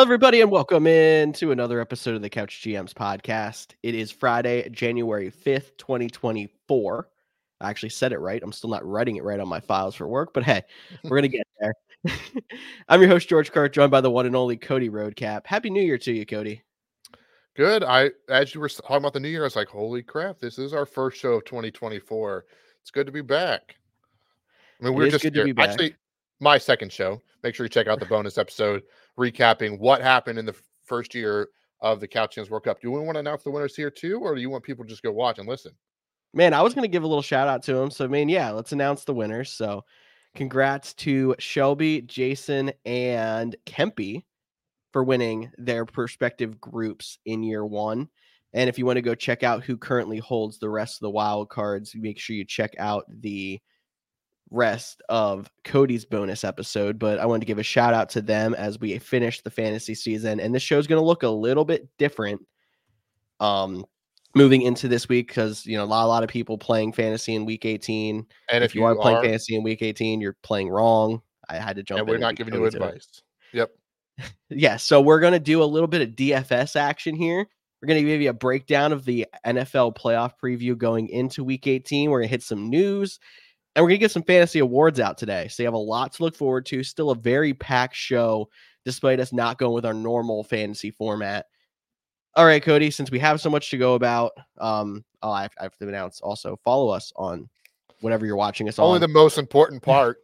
Everybody, and welcome in to another episode of the Couch GMs podcast. It is Friday, January 5th, 2024. I actually said it right. I'm still not writing it right on my files for work, but hey, we're going to get there. I'm your host, George Kerth, joined by the one and only Cody Roadcap. Happy New Year to you, Cody. Good. I, as you were talking about the new year, I was like, holy crap, this is our first show of 2024. It's good to be back. I mean, we are just good to here- be back. actually my second show. Make sure you check out the bonus episode recapping what happened in the first year of the Couch Champs World Cup. Do we want to announce the winners here too, or do you want people to just go watch and listen? Man, I was going to give a little shout out to him. So, man, yeah, let's announce the winners. So, congrats to Shelby, Jason, and Kempy for winning their respective groups in year one. And if you want to go check out who currently holds the rest of the wild cards, make sure you check out the rest of Cody's bonus episode. But I wanted to give a shout out to them as we finish the fantasy season. And this show's going to look a little bit different. Um, moving into this week because you know a lot, a lot of people playing fantasy in week 18 And if, you, are playing fantasy in week 18 you're playing wrong i had to jump and in we're and not giving you advice. Yep. yeah so we're going to do a little bit of dfs action here we're going to give you a breakdown of the nfl playoff preview going into week 18 we're going to hit some news and we're going to get some fantasy awards out today so you have a lot to look forward to still a very packed show despite us not going with our normal fantasy format all right cody since we have so much to go about um oh, I, have, I have to announce also follow us on whatever you're watching us Only on Only the most important part.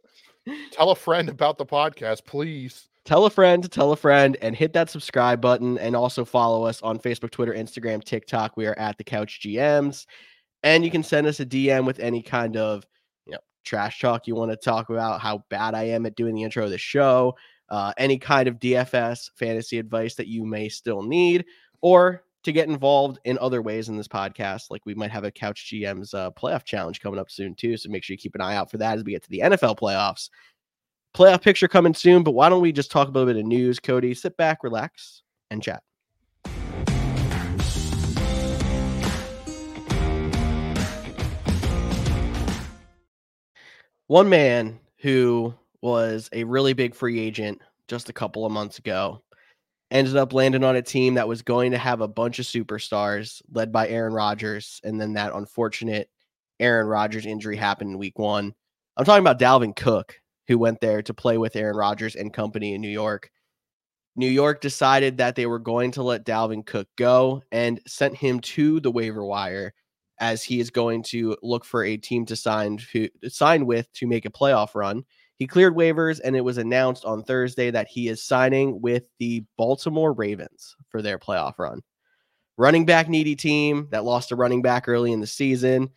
Tell a friend about the podcast, please. tell a friend, tell a friend, and hit that subscribe button. And also follow us on Facebook, Twitter, Instagram, TikTok. We are at the Couch GMs. And you can send us a DM with any kind of trash talk you want to talk about, how bad I am at doing the intro of the show, uh, any kind of DFS fantasy advice that you may still need, or to get involved in other ways in this podcast. Like we might have a Couch GMs uh, playoff challenge coming up soon too. So make sure you keep an eye out for that as we get to the NFL playoffs playoff picture coming soon, but why don't we just talk a little bit of news? Cody, sit back, relax, and chat. One man who was a really big free agent just a couple of months ago ended up landing on a team that was going to have a bunch of superstars led by Aaron Rodgers. And then that unfortunate Aaron Rodgers injury happened in week one. I'm talking about Dalvin Cook, who went there to play with Aaron Rodgers and company in New York. New York decided that they were going to let Dalvin Cook go and sent him to the waiver wire as he is going to look for a team to sign to sign with to make a playoff run. He cleared waivers and it was announced on Thursday that he is signing with the Baltimore Ravens for their playoff run. Running back needy team that lost a running back early in the season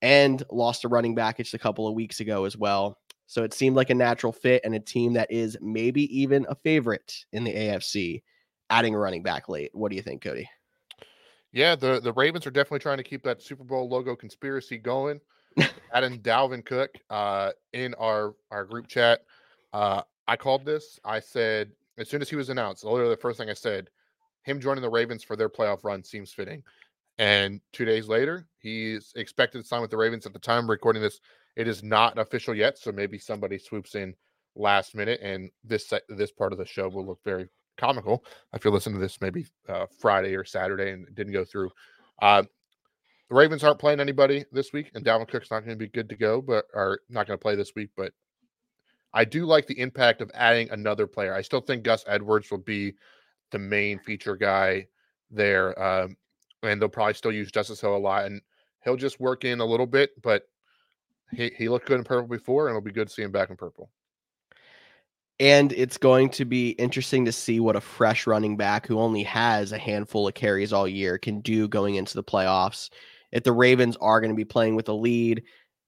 and lost a running back just a couple of weeks ago as well. So it seemed like a natural fit and a team that is maybe even a favorite in the AFC, adding a running back late. What do you think, Cody? Yeah, the, the Ravens are definitely trying to keep that Super Bowl logo conspiracy going. Adding Dalvin Cook uh, in our, our group chat. Uh, I called this. I said, as soon as he was announced, literally the first thing I said, him joining the Ravens for their playoff run seems fitting. And two days later, he's expected to sign with the Ravens. At the time recording this, it is not official yet. So maybe somebody swoops in last minute, and this this part of the show will look very comical. If you listen to this maybe uh, Friday or Saturday and didn't go through. Uh, the Ravens aren't playing anybody this week, and Dalvin Cook's not going to be good to go, but are not going to play this week. But I do like the impact of adding another player. I still think Gus Edwards will be the main feature guy there, um, and they'll probably still use Justice Hill a lot, and he'll just work in a little bit. But he he looked good in purple before, and it'll be good to see him back in purple. And it's going to be interesting to see what a fresh running back who only has a handful of carries all year can do going into the playoffs. If the Ravens are going to be playing with a lead,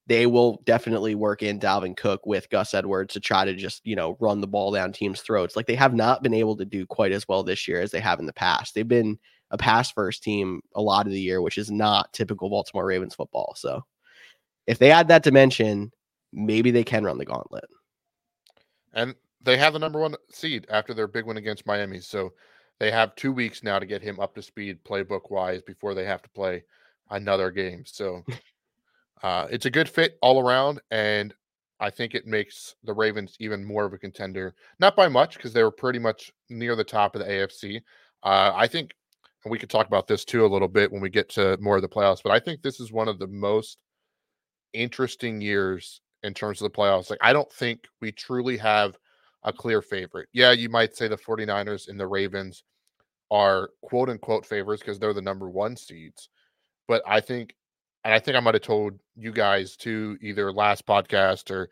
they will definitely work in Dalvin Cook with Gus Edwards to try to just, you know, run the ball down teams' throats. Like they have not been able to do quite as well this year as they have in the past. They've been a pass first team a lot of the year, which is not typical Baltimore Ravens football. So if they add that dimension, maybe they can run the gauntlet. And they have the number one seed after their big win against Miami. So they have two weeks now to get him up to speed playbook wise before they have to play another game. So uh, it's a good fit all around. And I think it makes the Ravens even more of a contender. Not by much because they were pretty much near the top of the AFC. Uh, I think, and we could talk about this too a little bit when we get to more of the playoffs. But I think this is one of the most interesting years in terms of the playoffs. Like, I don't think we truly have a clear favorite. Yeah, you might say the 49ers and the Ravens are quote unquote favorites because they're the number one seeds. But I think, and I think I might have told you guys to either last podcast or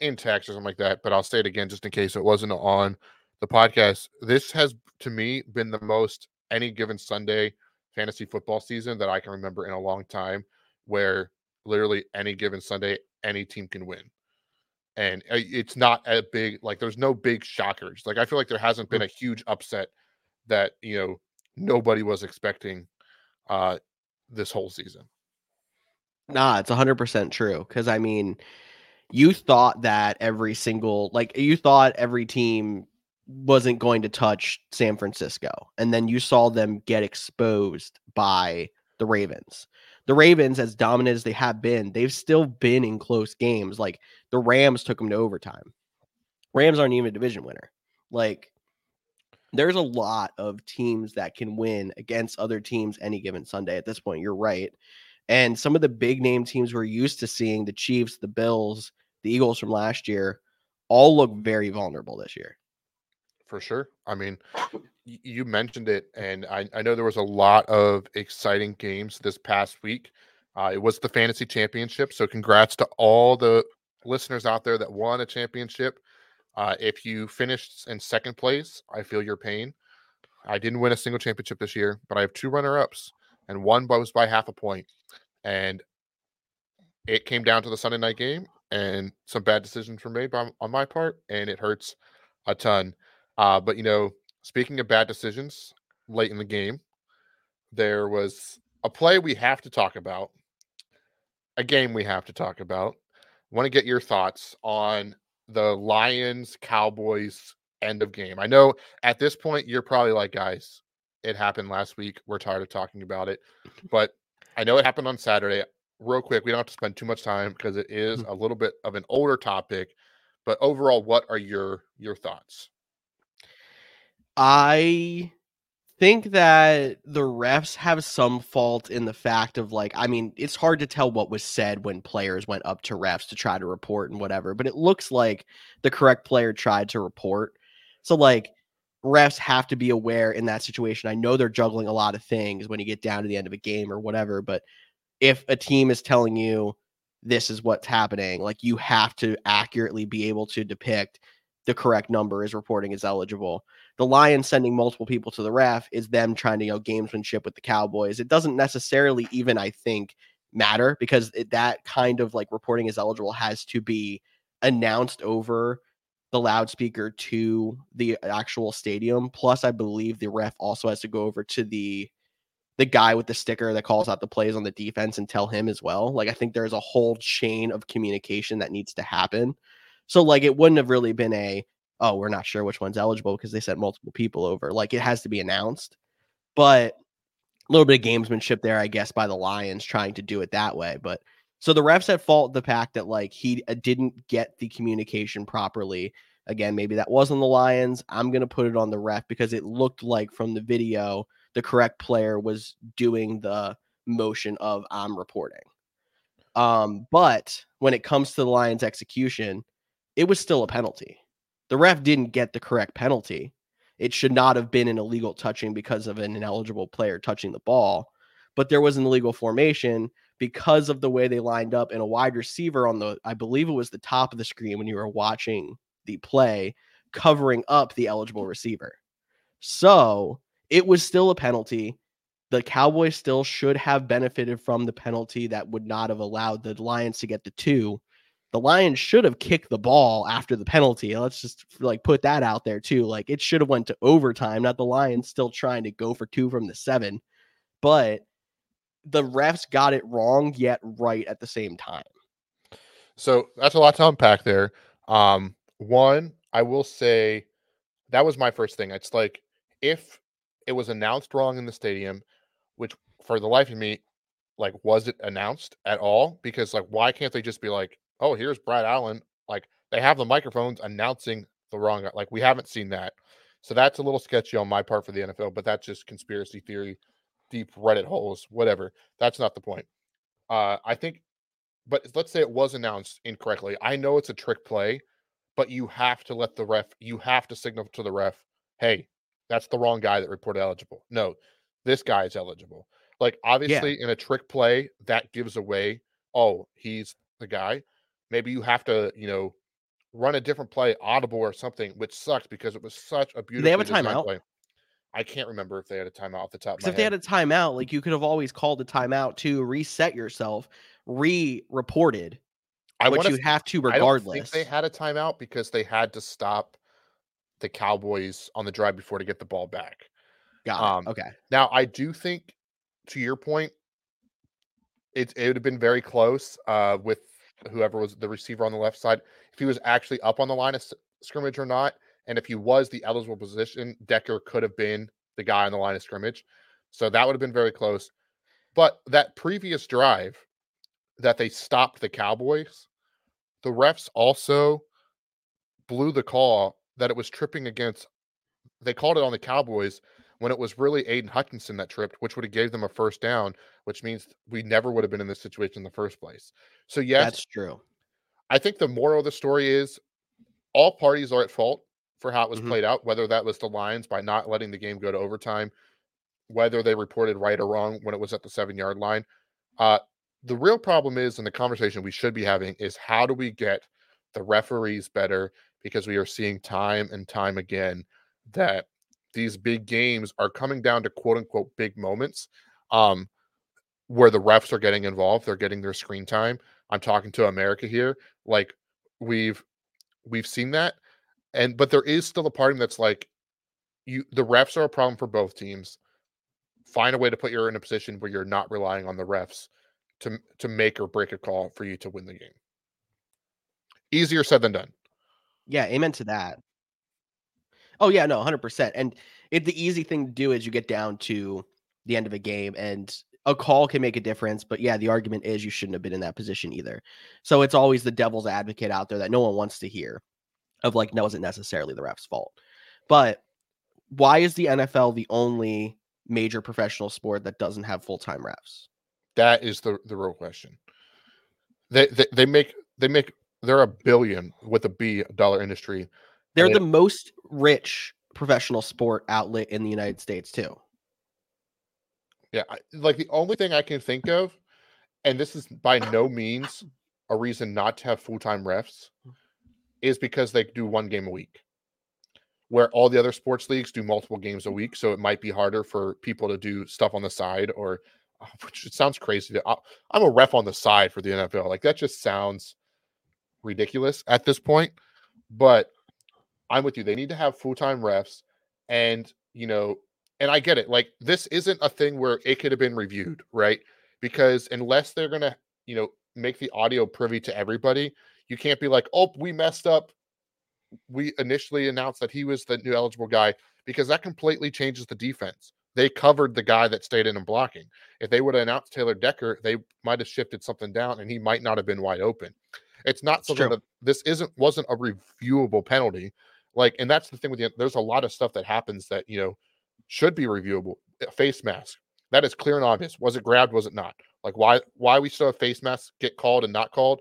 in text or something like that, but I'll say it again just in case it wasn't on the podcast. This has, to me, been the most any given Sunday fantasy football season that I can remember in a long time where literally any given Sunday, any team can win. And uh, it's not a big, like, there's no big shockers. Like, I feel like there hasn't been a huge upset that, you know, nobody was expecting uh this whole season. Nah, it's 100% true. Because, I mean, you thought that every single, like, you thought every team wasn't going to touch San Francisco. And then you saw them get exposed by the Ravens. The Ravens, as dominant as they have been, they've still been in close games. Like the Rams took them to overtime. Rams aren't even a division winner. Like there's a lot of teams that can win against other teams any given Sunday at this point. You're right. And some of the big name teams we're used to seeing, the Chiefs, the Bills, the Eagles from last year, all look very vulnerable this year. For sure. I mean, you mentioned it, and I, I know there was a lot of exciting games this past week. Uh, it was the fantasy championship. So, congrats to all the listeners out there that won a championship. Uh, if you finished in second place, I feel your pain. I didn't win a single championship this year, but I have two runner ups, and one was by half a point. And it came down to the Sunday night game, and some bad decisions were made by, on my part, and it hurts a ton. Uh, but, you know, speaking of bad decisions late in the game, there was a play we have to talk about, a game we have to talk about. I want to get your thoughts on the Lions Cowboys end of game. I know at this point you're probably like, guys, it happened last week. We're tired of talking about it. But I know it happened on Saturday. Real quick, we don't have to spend too much time because it is mm. a little bit of an older topic. But overall, what are your your thoughts? I think that the refs have some fault in the fact of like, I mean, it's hard to tell what was said when players went up to refs to try to report and whatever, but it looks like the correct player tried to report. So, like, refs have to be aware in that situation. I know they're juggling a lot of things when you get down to the end of a game or whatever, but if a team is telling you this is what's happening, like, you have to accurately be able to depict the correct number is reporting is eligible. The Lions sending multiple people to the ref is them trying to know gamesmanship with the Cowboys. It doesn't necessarily even I think matter because it, that kind of like reporting is eligible has to be announced over the loudspeaker to the actual stadium. Plus, I believe the ref also has to go over to the the guy with the sticker that calls out the plays on the defense and tell him as well. Like I think there's a whole chain of communication that needs to happen. So like it wouldn't have really been a oh we're not sure which one's eligible because they sent multiple people over. Like it has to be announced, but a little bit of gamesmanship there, I guess, by the Lions trying to do it that way. But so the refs at fault the fact that like he uh, didn't get the communication properly. Again, maybe that wasn't the Lions. I'm gonna put it on the ref because it looked like from the video the correct player was doing the motion of I'm reporting. Um, but when it comes to the Lions execution, it was still a penalty. The ref didn't get the correct penalty. It should not have been an illegal touching because of an ineligible player touching the ball, but there was an illegal formation because of the way they lined up and a wide receiver on the, I believe it was the top of the screen when you were watching the play, covering up the eligible receiver. So it was still a penalty. The Cowboys still should have benefited from the penalty that would not have allowed the Lions to get the two the Lions should have kicked the ball after the penalty. Let's just like put that out there too. Like it should have went to overtime, not the Lions still trying to go for two from the seven. But the refs got it wrong yet right at the same time. So that's a lot to unpack there. Um, one, I will say that was my first thing. It's like if it was announced wrong in the stadium, which for the life of me, like was it announced at all? Because like why can't they just be like, oh, here's Brad Allen Like they have the microphones announcing the wrong. Like we haven't seen that, so that's a little sketchy on my part for the NFL. But that's just conspiracy theory, deep Reddit holes, whatever. That's not the point. Uh, I think, but let's say it was announced incorrectly. I know it's a trick play, but you have to let the ref. You have to signal to the ref, "Hey, that's the wrong guy that reported eligible." No, this guy is eligible. Like obviously, yeah. in a trick play, that gives away. Oh, he's the guy. Maybe you have to, you know, run a different play, audible or something, which sucks because it was such a beautiful. They have a timeout. Play. I can't remember if they had a timeout off the top. Because if head. they had a timeout, like you could have always called a timeout to reset yourself, re-reported, I which you have to regardless. they had a timeout because they had to stop the Cowboys on the drive before to get the ball back. Got um, it. Okay. Now I do think, to your point, it it would have been very close uh, with whoever was the receiver on the left side if he was actually up on the line of scrimmage or not. And if he was the eligible position, Decker could have been the guy on the line of scrimmage. So that would have been very close. But that previous drive that they stopped the Cowboys, the refs also blew the call that it was tripping against. They called it on the Cowboys when it was really Aidan Hutchinson that tripped, which would have gave them a first down, which means we never would have been in this situation in the first place. So yes, that's true. I think the moral of the story is all parties are at fault for how it was mm-hmm. played out, whether that was the Lions by not letting the game go to overtime, whether they reported right or wrong when it was at the seven yard line. Uh, the real problem is, and the conversation we should be having is how do we get the referees better? Because we are seeing time and time again that these big games are coming down to quote unquote big moments um, where the refs are getting involved. They're getting their screen time. I'm talking to America here. Like we've we've seen that and but there is still a part that's like you the refs are a problem for both teams find a way to put you in a position where you're not relying on the refs to to make or break a call for you to win the game easier said than done yeah amen to that oh yeah no 100% and it the easy thing to do is you get down to the end of a game and a call can make a difference but yeah the argument is you shouldn't have been in that position either so it's always the devil's advocate out there that no one wants to hear of like that wasn't necessarily the ref's fault. But why is the NFL the only major professional sport that doesn't have full time refs? That is the the real question. They, they they make they make they're a billion with a B dollar industry. They're the most rich professional sport outlet in the United States too. Yeah, like the only thing I can think of, and this is by no means a reason not to have full time refs, is because they do one game a week, where all the other sports leagues do multiple games a week. So it might be harder for people to do stuff on the side, or uh, which it sounds crazy. To, uh, I'm a ref on the side for the NFL. Like that just sounds ridiculous at this point. But I'm with you. They need to have full time refs, and you know, and I get it. Like this isn't a thing where it could have been reviewed, right? Because unless they're gonna, you know, make the audio privy to everybody, you can't be like, oh, we messed up. We initially announced that he was the new eligible guy because that completely changes the defense. They covered the guy that stayed in and blocking. If they would have announced Taylor Decker, they might have shifted something down and he might not have been wide open. It's not something that this isn't wasn't a reviewable penalty. Like, and that's the thing with the there's a lot of stuff that happens that you know should be reviewable. Eh, face mask. That is clear and obvious. Was it grabbed? Was it not? Like why why we still have face masks get called and not called?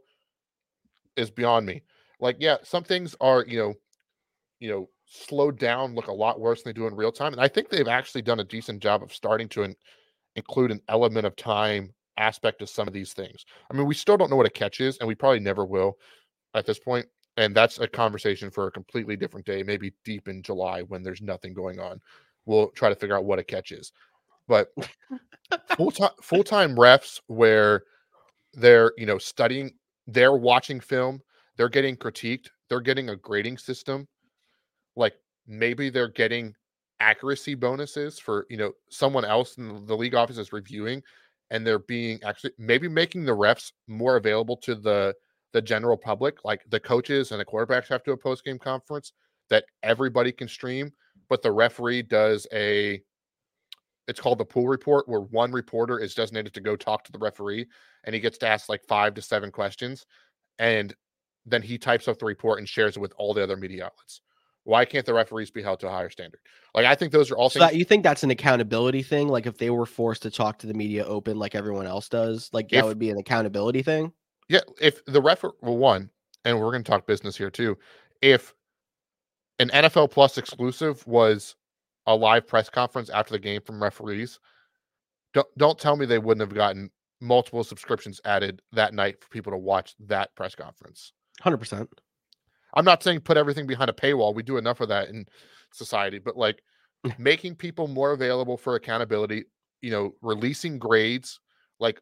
is beyond me. Like, yeah, some things are, you know, you know, slowed down, look a lot worse than they do in real time. And I think they've actually done a decent job of starting to in, include an element of time aspect to some of these things. I mean, we still don't know what a catch is, and we probably never will at this point. And that's a conversation for a completely different day, maybe deep in July when there's nothing going on. We'll try to figure out what a catch is. But full time full time refs where they're you know studying they're watching film, they're getting critiqued, they're getting a grading system. Like maybe they're getting accuracy bonuses for, you know, someone else in the league office is reviewing and they're being actually maybe making the refs more available to the the general public like the coaches and the quarterbacks have to a post game conference that everybody can stream but the referee does a it's called the pool report where one reporter is designated to go talk to the referee and he gets to ask like five to seven questions and then he types up the report and shares it with all the other media outlets. Why can't the referees be held to a higher standard? Like I think those are all So things. that, you think that's an accountability thing? Like if they were forced to talk to the media open like everyone else does, like that would be an accountability thing. Yeah, if the referee well, one, and we're going to talk business here too. If an NFL Plus exclusive was a live press conference after the game from referees, don't don't tell me they wouldn't have gotten multiple subscriptions added that night for people to watch that press conference. Hundred percent. I'm not saying put everything behind a paywall. We do enough of that in society, but like making people more available for accountability, you know, releasing grades. Like,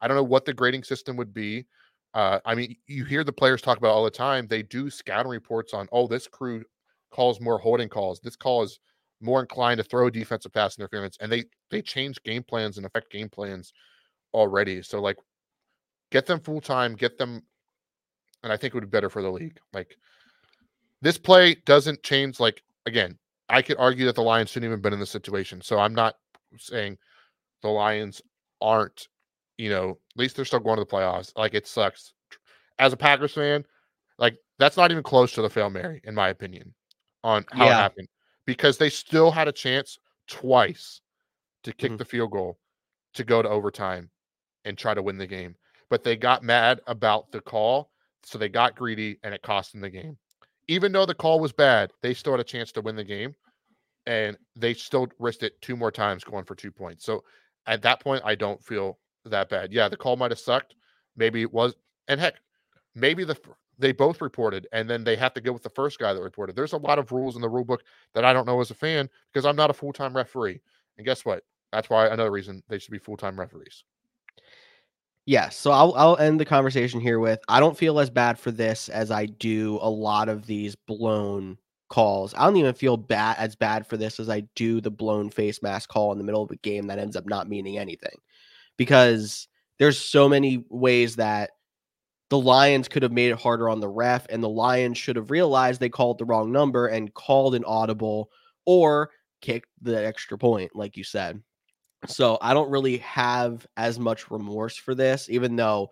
I don't know what the grading system would be. Uh, I mean, you hear the players talk about all the time. They do scouting reports on, oh, this crew calls more holding calls. This call is more inclined to throw defensive pass interference, and they they change game plans and affect game plans already. So like, get them full time, get them, and I think it would be better for the league. Like, this play doesn't change. Like again, I could argue that the Lions shouldn't even been in this situation. So I'm not saying the Lions aren't, you know, at least they're still going to the playoffs. Like it sucks. As a Packers fan, like that's not even close to the fail Mary, in my opinion, on how it happened. Because they still had a chance twice to kick Mhm. the field goal to go to overtime and try to win the game. But they got mad about the call. So they got greedy and it cost them the game even though the call was bad, they still had a chance to win the game, and they still risked it two more times going for two points. So at that point, I don't feel that bad. Yeah, the call might have sucked. Maybe it was, and heck, maybe the they both reported, and then they have to go with the first guy that reported. There's a lot of rules in the rule book that I don't know as a fan because I'm not a full time referee. And guess what? That's why another reason they should be full time referees. Yes. So I'll I'll end the conversation here with I don't feel as bad for this as I do a lot of these blown calls. I don't even feel bad as bad for this as I do the blown face mask call in the middle of a game that ends up not meaning anything. Because there's so many ways that the Lions could have made it harder on the ref and the Lions should have realized they called the wrong number and called an audible or kicked the extra point like you said. So I don't really have as much remorse for this, even though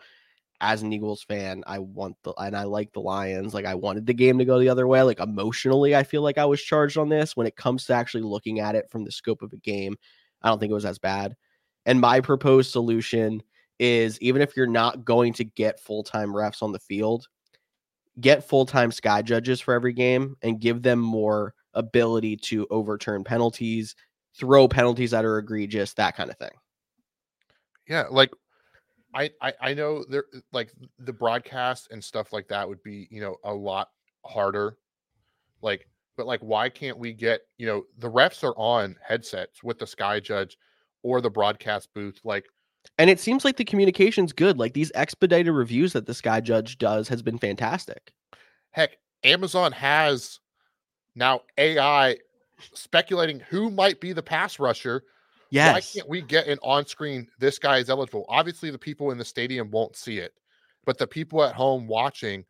as an Eagles fan, I want the and I like the Lions. Like I wanted the game to go the other way. Like emotionally, I feel like I was charged on this. When it comes to actually looking at it from the scope of a game, I don't think it was as bad. And my proposed solution is even if you're not going to get full-time refs on the field, get full-time sky judges for every game and give them more ability to overturn penalties throw penalties that are egregious, that kind of thing. Yeah, like I, I I know there uh, like the broadcast and stuff like that would be you know a lot harder, like but like why can't we get you know the refs are on headsets with the sky judge or the broadcast booth like And it seems like the communication's good. Like these expedited reviews that the Sky Judge does has been fantastic. heck Amazon has now AI speculating who might be the pass rusher Yes. Why can't we get an on screen? This guy is eligible. Obviously, the people in the stadium won't see it, but the people at home watching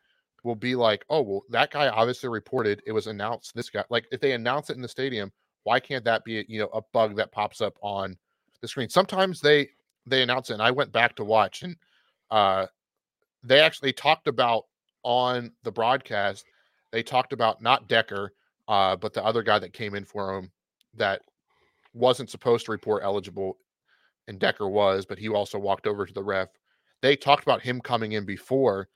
will be like, oh, well, that guy obviously reported it was announced. This guy, like, if they announce it in the stadium, why can't that be, you know, a bug that pops up on the screen? Sometimes they they announce it, and I went back to watch, and uh, they actually talked about on the broadcast. They talked about not Decker, uh, but the other guy that came in for him that wasn't supposed to report eligible, and Decker was, but he also walked over to the ref. They talked about him coming in before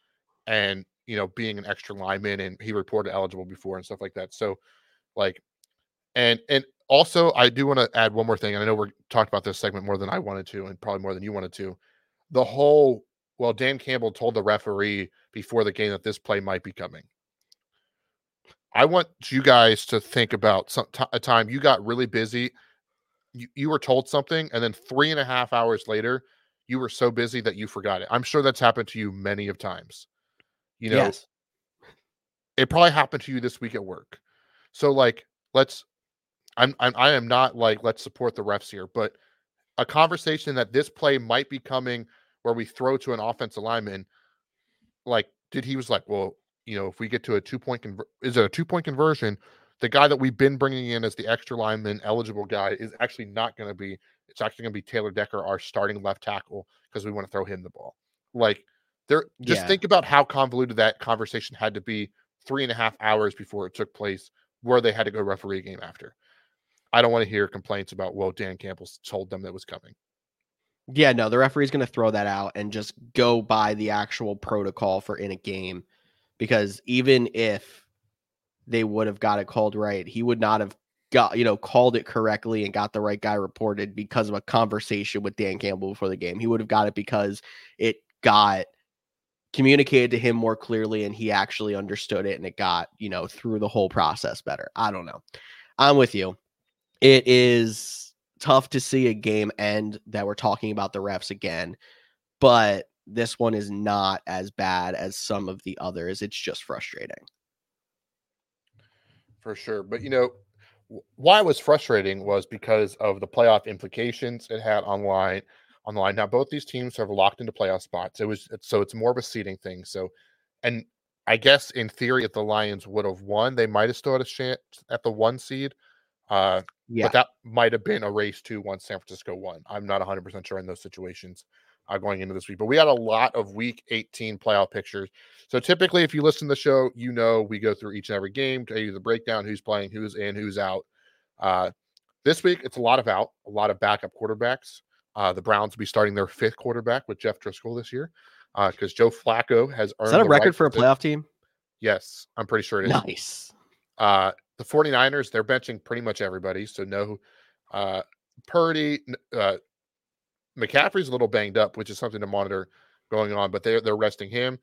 and you know being an extra lineman, and he reported eligible before and stuff like that. So, like, and and also I do want to add one more thing, and I know we're talked about this segment more than I wanted to, and probably more than you wanted to. The whole well, Dan Campbell told the referee before the game that this play might be coming. I want you guys to think about some t- a time you got really busy you, you were told something and then three and a half hours later you were so busy that you forgot it i'm sure that's happened to you many of times you know yes. it probably happened to you this week at work so like let's i'm, I'm i am not like let's support the refs here but a conversation that this play might be coming where we throw to an offensive lineman like did he was like well you know if we get to a two point conver- is it a two point conversion the guy that we've been bringing in as the extra lineman eligible guy is actually not going to be it's actually going to be taylor decker our starting left tackle because we want to throw him the ball like There, just Yeah. think about how convoluted that conversation had to be three and a half hours before it took place, where they had to go referee a game after. I don't want to hear complaints about, well, Dan Campbell told them that was coming. Yeah, no, the referee's going to throw that out and just go by the actual protocol for in a game because even if they would have got it called right, he would not have got, you know, called it correctly and got the right guy reported because of a conversation with Dan Campbell before the game. He would have got it because it got communicated to him more clearly and he actually understood it and it got, you know, through the whole process better. I don't know. I'm with you. It is tough to see a game end that we're talking about the refs again, but this one is not as bad as some of the others. It's just frustrating. for sure. But you know, why it was frustrating was because of the playoff implications it had online. On the line now, both these teams have locked into playoff spots. It was so it's more of a seeding thing. So, and I guess in theory, if the Lions would have won, they might have still had a chance at the one seed. Uh, Yeah. but that might have been a race to once San Francisco won. I'm not 100 percent sure in those situations uh, going into this week. But we had a lot of Week 18 playoff pictures. So typically, if you listen to the show, you know we go through each and every game, tell you the breakdown, who's playing, who's in, who's out. Uh, this week, it's a lot of out, a lot of backup quarterbacks. Uh, the Browns will be starting their fifth quarterback with Jeff Driskel this year because Joe Flacco has earned Is that a the right record for a playoff team? Yes, I'm pretty sure it is. Nice. Uh, the 49ers, they're benching pretty much everybody. So no uh Purdy, uh McCaffrey's a little banged up, which is something to monitor going on, but they're they're resting him.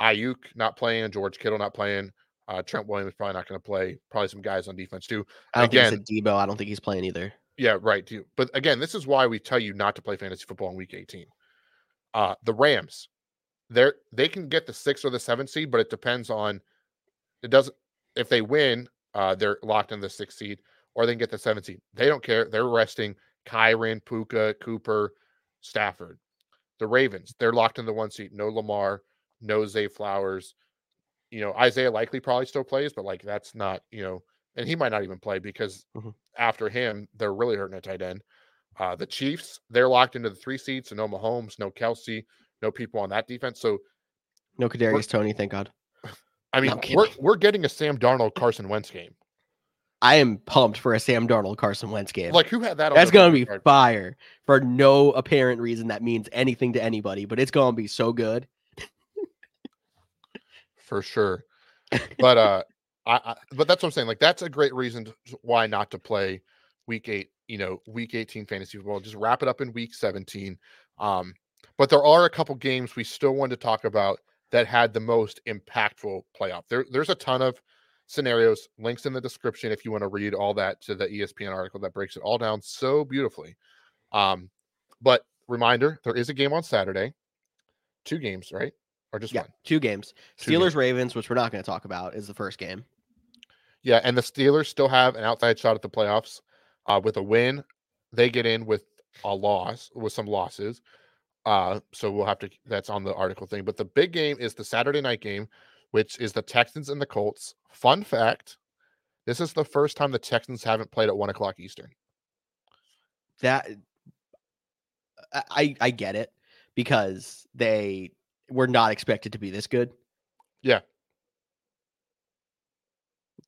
Aiyuk not playing, George Kittle not playing, uh Trent Williams probably not going to play, probably some guys on defense too. I don't Again- think it's a Debo. I don't think he's playing either. Yeah, right. But again, this is why we tell you not to play fantasy football in week 18. Uh the Rams, they're they can get the six or the seven seed, but it depends on it doesn't if they win, uh they're locked in the sixth seed, or they can get the seventh seed. They don't care. They're resting Kyren, Puka, Cooper, Stafford. The Ravens, they're locked in the one seat. No Lamar, no Zay Flowers. You know, Isaiah Likely probably still plays, but like that's not, you know, and he might not even play because Mhm. after him, they're really hurting at tight end. Uh, the Chiefs, they're locked into the three seats, so no Mahomes, no Kelce, no people on that defense. So No Kadarius Toney, thank God. I mean, I'm we're we're getting a Sam Darnold Carson Wentz game. I am pumped for a Sam Darnold Carson Wentz game. Like who had that? That's gonna be card? fire for no apparent reason that means anything to anybody, but it's gonna be so good. for sure. But uh, I, I but that's what I'm saying. Like that's a great reason to, why not to play week eight. You know, week 18 fantasy football. Just wrap it up in week 17. Um, but there are a couple games we still want to talk about that had the most impactful playoff. There, there's a ton of scenarios. Links in the description if you want to read all that to the ESPN article that breaks it all down so beautifully. Um, but reminder, there is a game on Saturday. Two games, right? Or just Yeah, one? two games. Two Steelers games. Ravens, which we're not going to talk about, is the first game. Yeah, and the Steelers still have an outside shot at the playoffs. Uh, with a win, they get in with a loss, with some losses. Uh, so we'll have to. That's on the article thing. But the big game is the Saturday night game, which is the Texans and the Colts. Fun fact: this is the first time the Texans haven't played at one o'clock Eastern. That I I I get it because they were not expected to be this good. Yeah.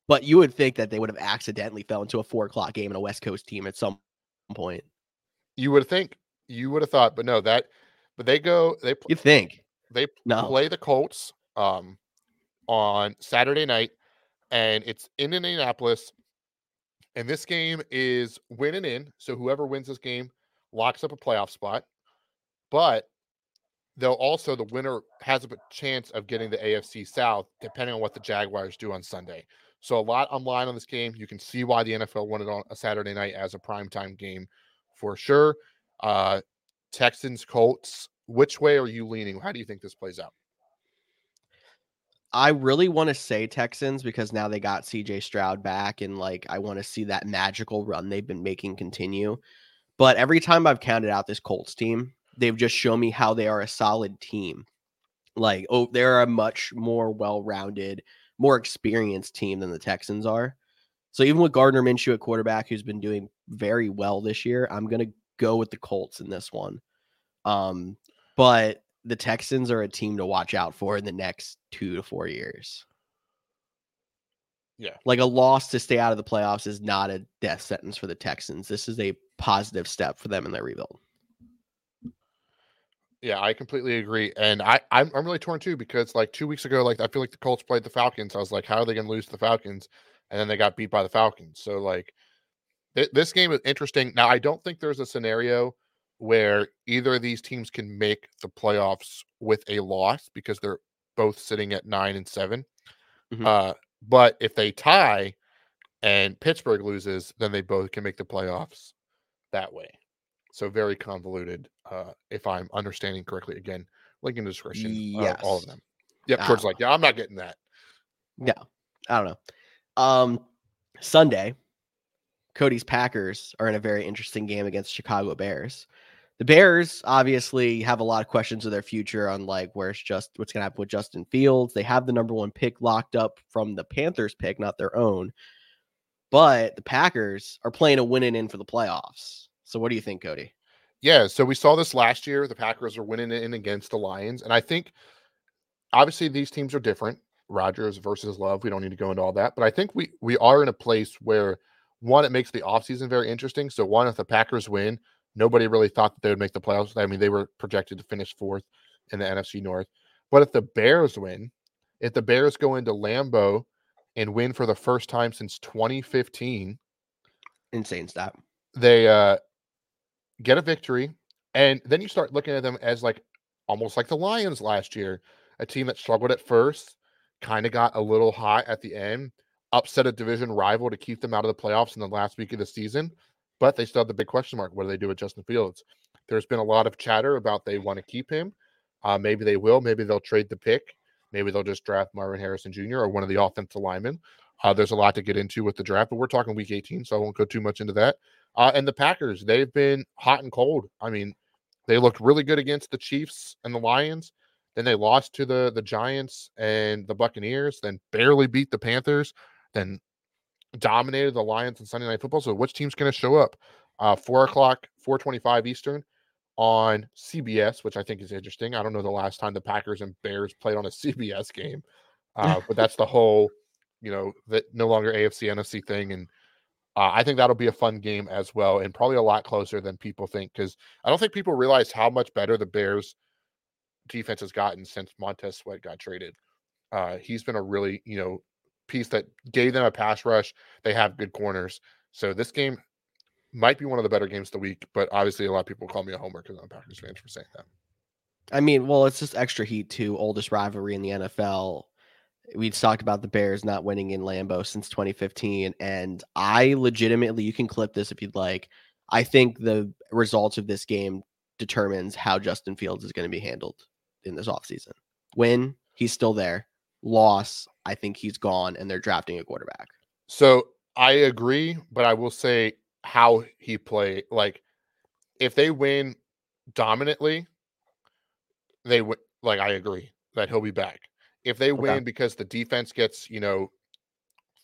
But you would think that they would have accidentally fell into a four o'clock game in a West Coast team at some point. You would think, you would have thought, but no, that. But they go. They You'd think. they No. play the Colts um, on Saturday night, and it's in Indianapolis. And this game is win and in. So whoever wins this game locks up a playoff spot. But they'll also the winner has a chance of getting the AFC South, depending on what the Jaguars do on Sunday. So a lot online on this game. You can see why the NFL wanted on a Saturday night as a primetime game for sure. Uh, Texans, Colts. Which way are you leaning? How do you think this plays out? I really want to say Texans because now they got CJ Stroud back and like I want to see that magical run they've been making continue. But every time I've counted out this Colts team, they've just shown me how they are a solid team. Like, oh, they're a much more well-rounded, more experienced team than the Texans are. So even with Gardner Minshew at quarterback, who's been doing very well this year, I'm gonna go with the Colts in this one. Um, but the Texans are a team to watch out for in the next two to four years. Yeah. Like a loss to stay out of the playoffs is not a death sentence for the Texans. This is a positive step for them in their rebuild. Yeah, I completely agree, and I I'm, I'm really torn too because like two weeks ago, like I feel like the Colts played the Falcons. I was like, how are they going to lose to the Falcons? And then they got beat by the Falcons. So like, th- this game is interesting. Now I don't think there's a scenario where either of these teams can make the playoffs with a loss because they're both sitting at nine and 7 Mhm. Uh, but if they tie and Pittsburgh loses, then they both can make the playoffs that way. So very convoluted, uh, if I'm understanding correctly. Again, link in the description. uh, all of them. Yep. Ah. George's like, yeah, I'm not getting that. Yeah. I don't know. Um, Sunday, Cody's Packers are in a very interesting game against Chicago Bears. The Bears obviously have a lot of questions of their future on like where's just what's going to happen with Justin Fields. They have the number one pick locked up from the Panthers pick, not their own. But the Packers are playing a winning in for the playoffs. So what do you think, Cody? Yeah, so we saw this last year. The Packers are winning in against the Lions, and I think obviously these teams are different. Rodgers versus Love. We don't need to go into all that, but I think we we are in a place where one, it makes the offseason very interesting. So one, if the Packers win, nobody really thought that they would make the playoffs. I mean, they were projected to finish fourth in the NFC North. But if the Bears win, if the Bears go into Lambeau and win for the first time since 2015, Insane stat. they uh get a victory and then you start looking at them as like almost like the lions last year a team that struggled at first kind of got a little hot at the end upset a division rival to keep them out of the playoffs in the last week of the season but they still have the big question mark what do they do with justin fields there's been a lot of chatter about they want to keep him uh, maybe they will maybe they'll trade the pick maybe they'll just draft marvin harrison jr or one of the offensive linemen uh, there's a lot to get into with the draft but we're talking week 18 so i won't go too much into that uh, and the Packers, they've been hot and cold. I mean, they looked really good against the Chiefs and the Lions. Then they lost to the the Giants and the Buccaneers. Then barely beat the Panthers. Then dominated the Lions in Sunday Night Football. So which team's going to show up? Uh, four o'clock, four twenty-five Eastern on CBS, which I think is interesting. I don't know the last time the Packers and Bears played on a CBS game, uh, but that's the whole, you know, that no longer AFC NFC thing and. Uh, I think that'll be a fun game as well, and probably a lot closer than people think. Because I don't think people realize how much better the Bears' defense has gotten since Montez Sweat got traded. Uh, he's been a really, you know, piece that gave them a pass rush. They have good corners, so this game might be one of the better games of the week. But obviously, a lot of people call me a homer because I'm Packers fan for saying that. I mean, well, it's just extra heat to oldest rivalry in the NFL. We've talked about the Bears not winning in Lambeau since 2015, and I legitimately, you can clip this if you'd like. I think the results of this game determines how Justin Fields is going to be handled in this offseason. Win, he's still there. Loss, I think he's gone, and they're drafting a quarterback. So I agree, but I will say how he play. Like, if they win dominantly, they would like. I agree that he'll be back. If they win because the defense gets you know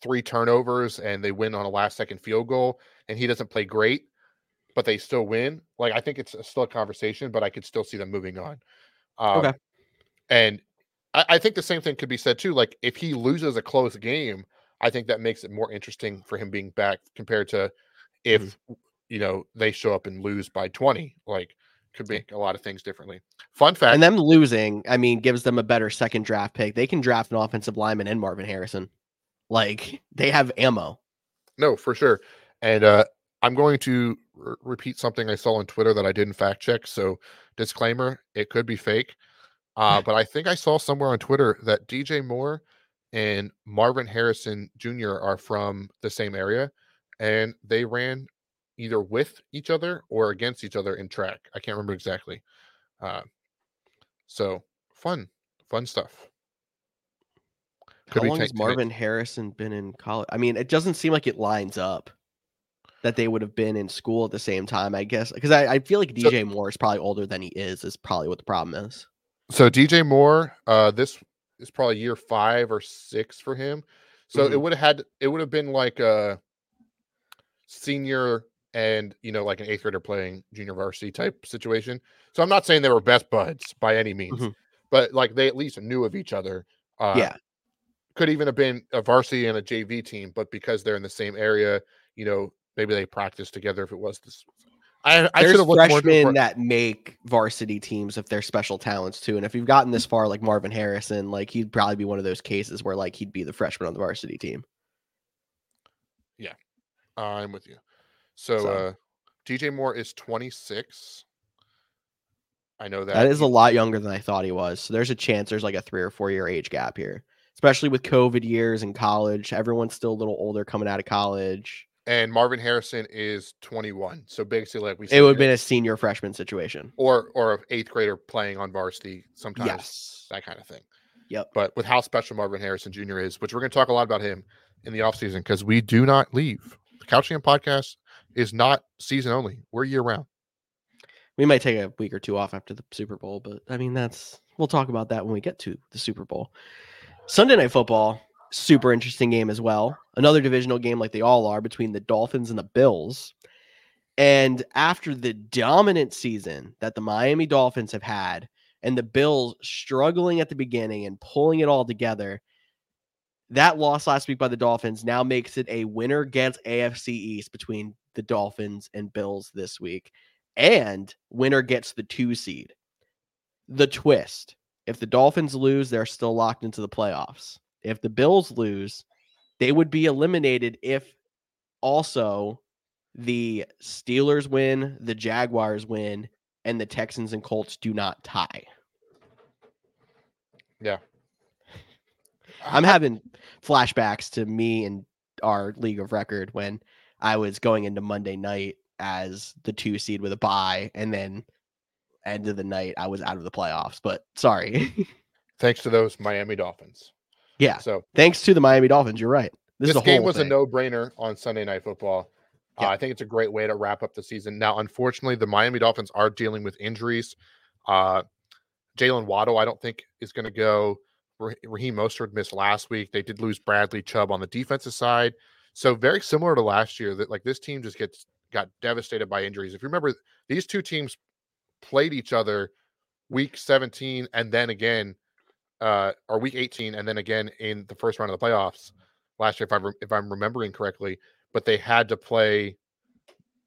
three turnovers and they win on a last second field goal, and he doesn't play great, but they still win. Like, I think it's still a conversation, but I could still see them moving on. Um, Okay. And I, I think the same thing could be said too. Like, if he loses a close game, I think that makes it more interesting for him being back compared to if you know they show up and lose by 20 like could make a lot of things differently fun fact And them losing, I mean, gives them a better second draft pick. They can draft an offensive lineman and Marvin Harrison. Like, they have ammo. no for sure and uh i'm going to r- repeat something i saw on twitter that i didn't fact check so disclaimer it could be fake uh but i think i saw somewhere on twitter that dj moore and marvin harrison jr are from the same area and they ran either with each other or against each other in track i can't remember exactly uh so fun fun stuff How Could be long has Marvin Harrison been in college? I mean, it doesn't seem like it lines up that they would have been in school at the same time, I guess. Because I, I feel like So- DJ Moore is probably older than he is, is probably what the problem is. So DJ Moore, uh, this is probably year five or six for him. So it Mhm. would have had it would have been like a senior and you know, like an eighth grader playing junior varsity type situation. So I'm not saying they were best buds by any means, Mhm. but like they at least knew of each other. Uh, yeah, could even have been a varsity and a JV team, but because they're in the same area, you know, maybe they practiced together. If it was this, I, I should have looked more freshmen but- that make varsity teams if they're special talents too. And if you've gotten this far, like Marvin Harrison, like he'd probably be one of those cases where like he'd be the freshman on the varsity team. Yeah, I'm with you. So, So- uh DJ Moore is 26. I know that That is a lot younger than I thought he was. So there's a chance there's like a three or four year age gap here, especially with COVID years in college. Everyone's still a little older coming out of college. And Marvin Harrison is 21. So basically, like we said It would have been a senior freshman situation. or or a eighth grader playing on varsity sometimes Yes. that kind of thing. Yep. But with how special Marvin Harrison Jr. is, which we're going to talk a lot about him in the offseason because we do not leave. The Couch GM podcast is not season only. We're year round. We might take a week or two off after the Super Bowl, but I mean that's we'll talk about that when we get to the Super Bowl. Sunday night football, super interesting game as well. Another divisional game like they all are between the Dolphins and the Bills. And after the dominant season that the Miami Dolphins have had and the Bills struggling at the beginning and pulling it all together, that loss last week by the Dolphins now makes it a winner gets AFC East between the Dolphins and Bills this week and winner gets the two seed. The twist if the Dolphins lose, they're still locked into the playoffs. If the Bills lose, they would be eliminated if also the Steelers win, the Jaguars win, and the Texans and Colts do not tie. Yeah. I'm having flashbacks to me and our league of record when I was going into Monday night as the two seed with a bye, and then end of the night I was out of the playoffs. But sorry, thanks to those Miami Dolphins. Yeah. So Thanks to the Miami Dolphins, you're right. This, this, is game was thing. a no-brainer on Sunday Night Football. Uh, I think it's a great way to wrap up the season. Now, unfortunately, the Miami Dolphins are dealing with injuries. Uh, Jaylen Waddle, I don't think is going to go. Rah- Raheem Mostert missed last week. They did lose Bradley Chubb on the defensive side, so very similar to last year. That like this team just gets got devastated by injuries. If you remember, these two teams played each other week 17 and then again, uh, or week 18 and then again in the first round of the playoffs last year, if I'm re- if I'm remembering correctly. But they had to play.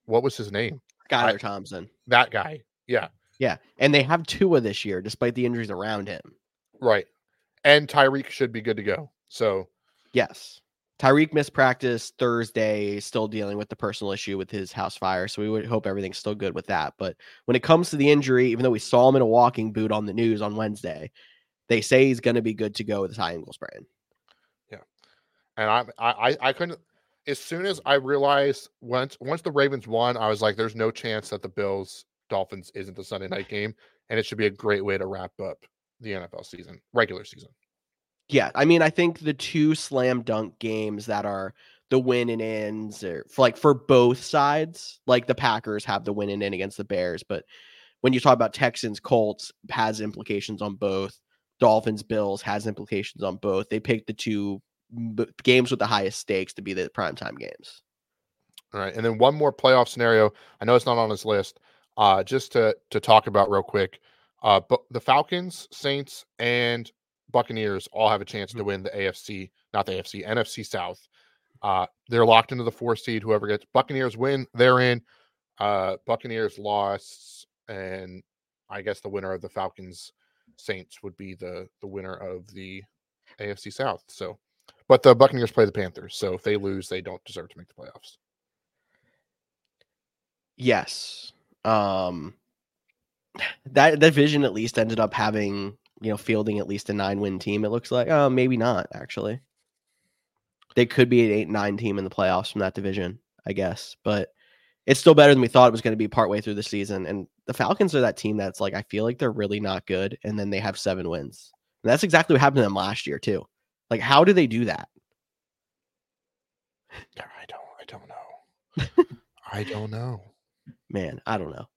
What was his name? Skylar Thompson. That guy. Yeah, Yeah, and they have Tua this year, despite the injuries around him. right. And Tyreek should be good to go. So Yes. Tyreek missed practice Thursday, still dealing with the personal issue with his house fire. So we would hope everything's still good with that. But when it comes to the injury, even though we saw him in a walking boot on the news on Wednesday, they say he's going to be good to go with his high ankle sprain. Yeah, and I I I- couldn't. As soon as I realized once once the Ravens won, I was like, "There's no chance that the Bills Dolphins isn't the Sunday night game, and it should be a great way to wrap up the NFL season, regular season." Yeah, I mean, I think the two slam dunk games that are the win and ins, or for like for both sides, like the Packers have the win and in against the Bears, but when you talk about Texans, Colts has implications on both. Dolphins, Bills has implications on both. They picked the two b- games with the highest stakes to be the primetime games. All right, and then one more playoff scenario. I know it's not on his list. Uh, just to to talk about real quick. Uh, but the Falcons, Saints, and Buccaneers all have a chance to win the AFC, not the AFC, NFC South. Uh, they're locked into the four seed. Whoever gets Buccaneers win, they're in. Uh, Buccaneers lost, and I guess the winner of the Falcons Saints would be the the winner of the AFC South. So, but the Buccaneers play the Panthers, so if they lose, they don't deserve to make the playoffs. Yes. Um that division at least ended up having, you know, fielding at least a nine win team, it looks like. Oh, maybe not, actually. They could be an eight nine team in the playoffs from that division, I guess. But it's still better than we thought it was going to be partway through the season. And the Falcons are that team that's like, I feel like they're really not good. And then they have seven wins. And that's exactly what happened to them last year, too. Like, how do they do that? I don't I don't know. I don't know. man, I don't know.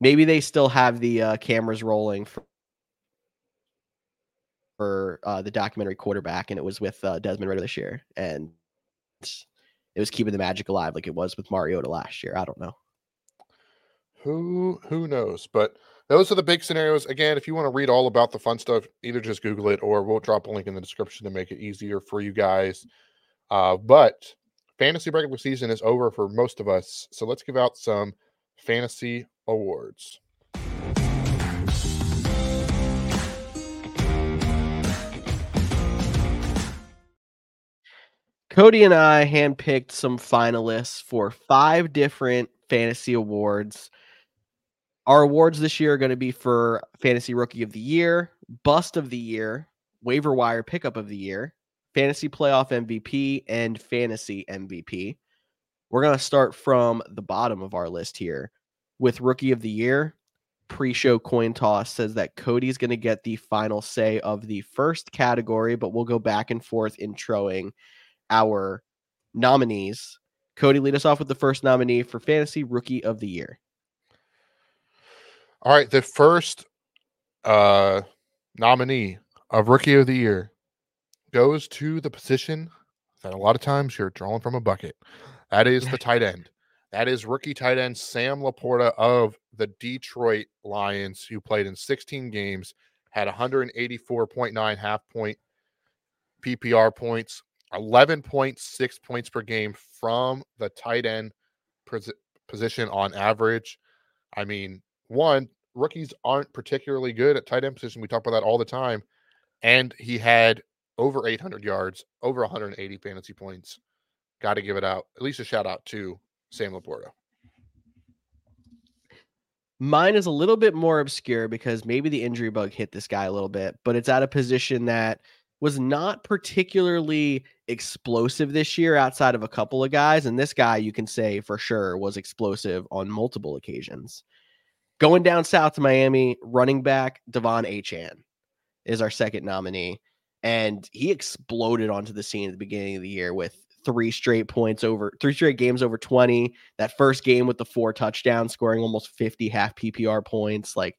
Maybe they still have the uh, cameras rolling for for uh, the documentary quarterback, and it was with uh, Desmond Ridder this year, and it was keeping the magic alive like it was with Mariota last year. I don't know. Who who knows? But those are the big scenarios. Again, if you want to read all about the fun stuff, either just Google it or we'll drop a link in the description to make it easier for you guys. Uh, but fantasy regular season is over for most of us. So let's give out some fantasy awards. Cody and I handpicked some finalists for five different fantasy awards. Our awards this year are going to be for Fantasy Rookie of the Year, Bust of the Year, Waiver Wire Pickup of the Year, Fantasy Playoff MVP, and Fantasy MVP. We're going to start from the bottom of our list here with Rookie of the Year. Pre show coin toss says that Cody's going to get the final say of the first category, but we'll go back and forth introing our nominees. Cody, lead us off with the first nominee for Fantasy Rookie of the Year. All right, the first uh nominee of Rookie of the Year goes to the position that a lot of times you're drawing from a bucket. That is the tight end. That is rookie tight end Sam LaPorta of the Detroit Lions, who played in 16 games, had 184.9 half point PPR points, 11.6 points per game from the tight end position on average. I mean, one, rookies aren't particularly good at tight end position. We talk about that all the time. And he had over 800 yards, over 180 fantasy points. Got to give it out. At least a shout out to Sam LaPorta. Mine is a little bit more obscure because maybe the injury bug hit this guy a little bit, but it's at a position that was not particularly explosive this year outside of a couple of guys. And this guy, you can say for sure, was explosive on multiple occasions. Going down south to Miami, running back De'Von Achane is our second nominee. And he exploded onto the scene at the beginning of the year with three straight points over three straight games over 20. That first game with the four touchdowns, scoring almost 50 half PPR points. Like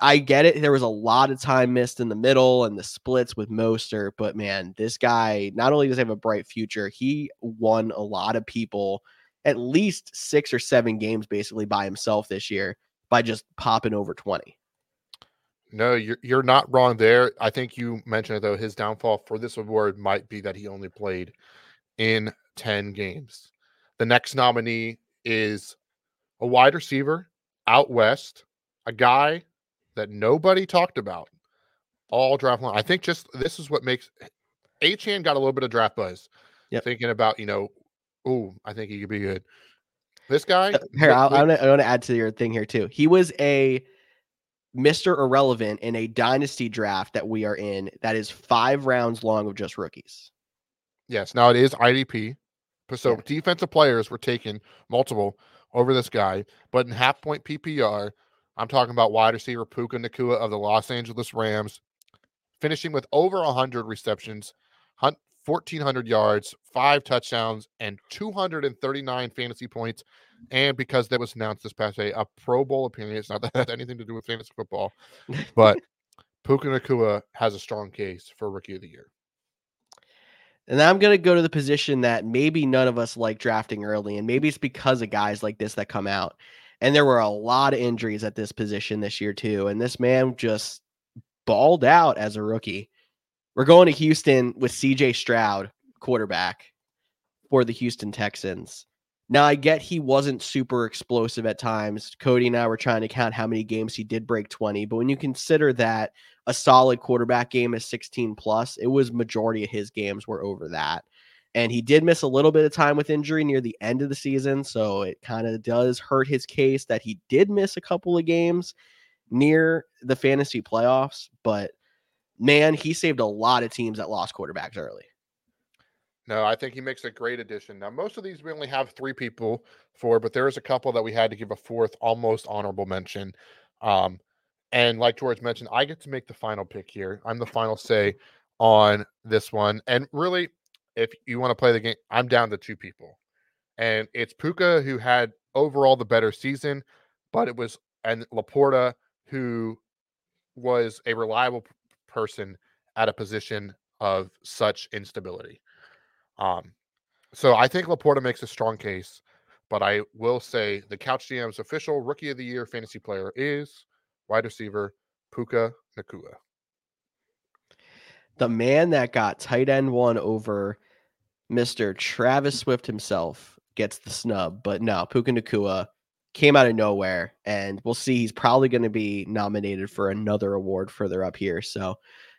I get it. There was a lot of time missed in the middle and the splits with Mostert, but man, this guy not only does have a bright future, he won a lot of people at least six or seven games basically by himself this year by just popping over 20. No, you're you're not wrong there. I think you mentioned it though. His downfall for this award might be that he only played in 10 games. The next nominee is a wide receiver out west, a guy that nobody talked about all draft line. I think just this is what makes Achane got a little bit of draft buzz. Yeah, Thinking about, you know, oh, I think he could be good. This guy. Uh, here, I want to add to your thing here too. He was a Mr. Irrelevant in a dynasty draft that we are in that is five rounds long of just rookies. Yes. Now it is IDP. So yeah. defensive players were taken multiple over this guy, but in half point PPR, I'm talking about wide receiver Puka Nacua of the Los Angeles Rams, finishing with over 100 receptions, 1,400 yards, five touchdowns, and 239 fantasy points. And because that was announced this past day, a Pro Bowl appearance. Not that has anything to do with fantasy football, but Puka Nacua has a strong case for Rookie of the Year. And I'm going to go to the position that maybe none of us like drafting early. And maybe it's because of guys like this that come out. And there were a lot of injuries at this position this year, too. And this man just balled out as a rookie. We're going to Houston with CJ Stroud, quarterback for the Houston Texans. Now, I get he wasn't super explosive at times. Cody and I were trying to count how many games he did break 20, but when you consider that a solid quarterback game is 16 plus, it was majority of his games were over that. And he did miss a little bit of time with injury near the end of the season. So it kind of does hurt his case that he did miss a couple of games near the fantasy playoffs. But man, he saved a lot of teams that lost quarterbacks early. No, I think he makes a great addition. Now, most of these we only have three people for, but there is a couple that we had to give a fourth, almost honorable mention. Um, and like George mentioned, I get to make the final pick here. I'm the final say on this one. And really, if you want to play the game, I'm down to two people. And it's Puka who had overall the better season, but it was and LaPorta who was a reliable person at a position of such instability. Um, So I think Laporta makes a strong case, but I will say the Couch GM's official Rookie of the Year fantasy player is wide receiver Puka Nacua. The man that got tight end one over Mr. Travis Swift himself gets the snub, but no, Puka Nacua came out of nowhere, and we'll see. He's probably going to be nominated for another award further up here. So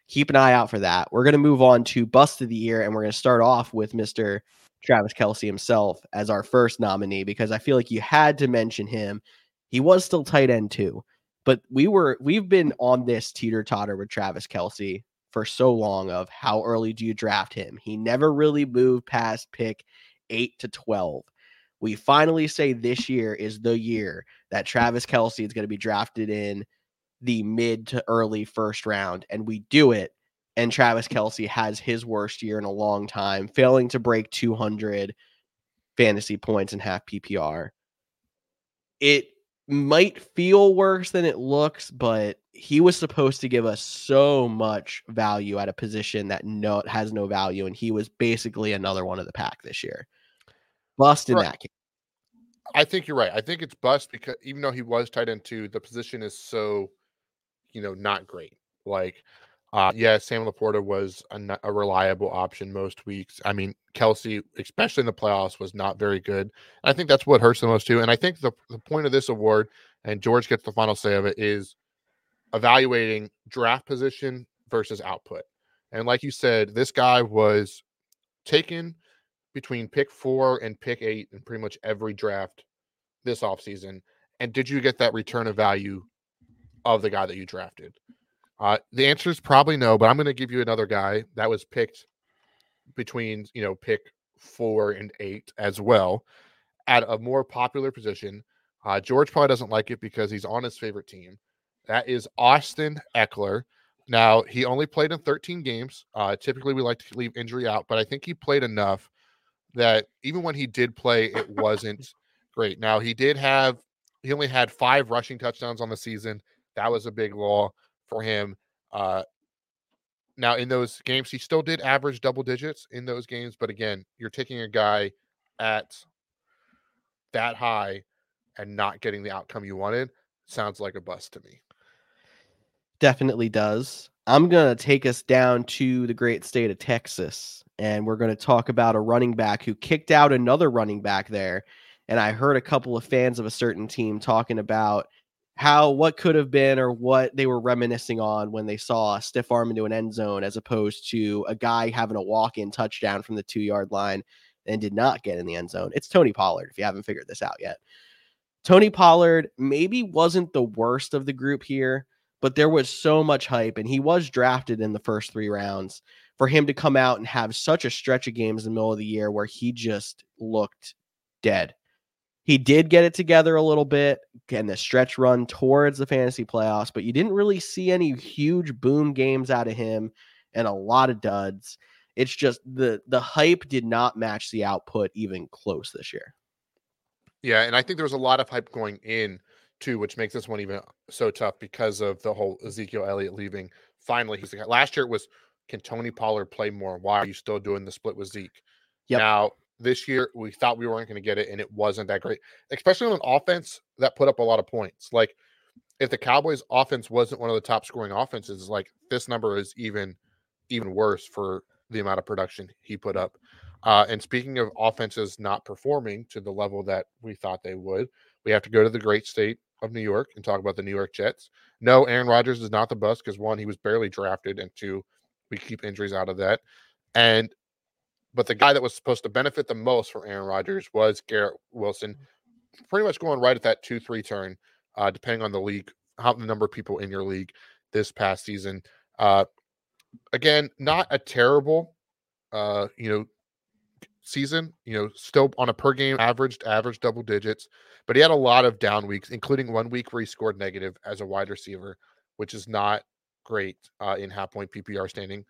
keep an eye out for that. We're going to move on to Bust of the Year, and we're going to start off with Mr. Travis Kelce himself as our first nominee because I feel like you had to mention him. He was still tight end too, but we were we've been on this teeter totter with Travis Kelce for so long of how early do you draft him? He never really moved past pick eight to twelve we finally say this year is the year that Travis Kelce is going to be drafted in the mid to early first round, and we do it. And Travis Kelce has his worst year in a long time, failing to break 200 fantasy points in half PPR. It might feel worse than it looks, but he was supposed to give us so much value at a position that no has no value, and he was basically another one of the pack this year. Bust in right. that case. I think you're right. I think it's bust because even though he was tight end two, the position is so, you know, not great. Like, uh, yeah, Sam Laporta was a, a, reliable option most weeks. I mean, Kelce, especially in the playoffs, was not very good. And I think that's what hurts the most too. And I think the, the point of this award, and George gets the final say of it, is evaluating draft position versus output. And like you said, this guy was taken between pick four and pick eight in pretty much every draft this offseason? And did you get that return of value of the guy that you drafted? Uh, the answer is probably no, but I'm going to give you another guy that was picked between, you know, pick four and eight as well at a more popular position. Uh, George probably doesn't like it because he's on his favorite team. That is Austin Ekeler. Now, he only played in 13 games. Uh, typically, we like to leave injury out, but I think he played enough that even when he did play, it wasn't great. Now he did have he only had five rushing touchdowns on the season. That was a big law for him. Uh, now in those games, he still did average double digits in those games, but again, you're taking a guy at that high and not getting the outcome you wanted. Sounds like a bust to me. Definitely does. I'm going to take us down to the great state of Texas and we're going to talk about a running back who kicked out another running back there. And I heard a couple of fans of a certain team talking about how what could have been or what they were reminiscing on when they saw a stiff arm into an end zone as opposed to a guy having a walk in touchdown from the two yard line and did not get in the end zone. It's Tony Pollard, if you haven't figured this out yet. Tony Pollard maybe wasn't the worst of the group here, but there was so much hype and he was drafted in the first three rounds for him to come out and have such a stretch of games in the middle of the year where he just looked dead. He did get it together a little bit and the stretch run towards the fantasy playoffs, but you didn't really see any huge boom games out of him and a lot of duds. It's just the the hype did not match the output even close this year. Yeah, and I think there was a lot of hype going in too, which makes this one even so tough because of the whole Ezekiel Elliott leaving. Finally, he's the guy. Last year it was can Tony Pollard play more? Why are you still doing the split with Zeke? Yep. Now, this year, we thought we weren't going to get it, and it wasn't that great, especially on an offense that put up a lot of points. Like, if the Cowboys' offense wasn't one of the top scoring offenses, like this number is even even worse for the amount of production he put up. Uh, and speaking of offenses not performing to the level that we thought they would, we have to go to the great state of New York and talk about the New York Jets. No, Aaron Rodgers is not the bust because one, he was barely drafted, and two, we keep injuries out of that. And but the guy that was supposed to benefit the most from Aaron Rodgers was Garrett Wilson, pretty much going right at that two three turn, uh, depending on the league, how the number of people in your league this past season. Uh, again, not a terrible, uh, you know, season. You know, still on a per game averaged average double digits, but he had a lot of down weeks, including one week where he scored negative as a wide receiver, which is not great uh, in half point PPR standing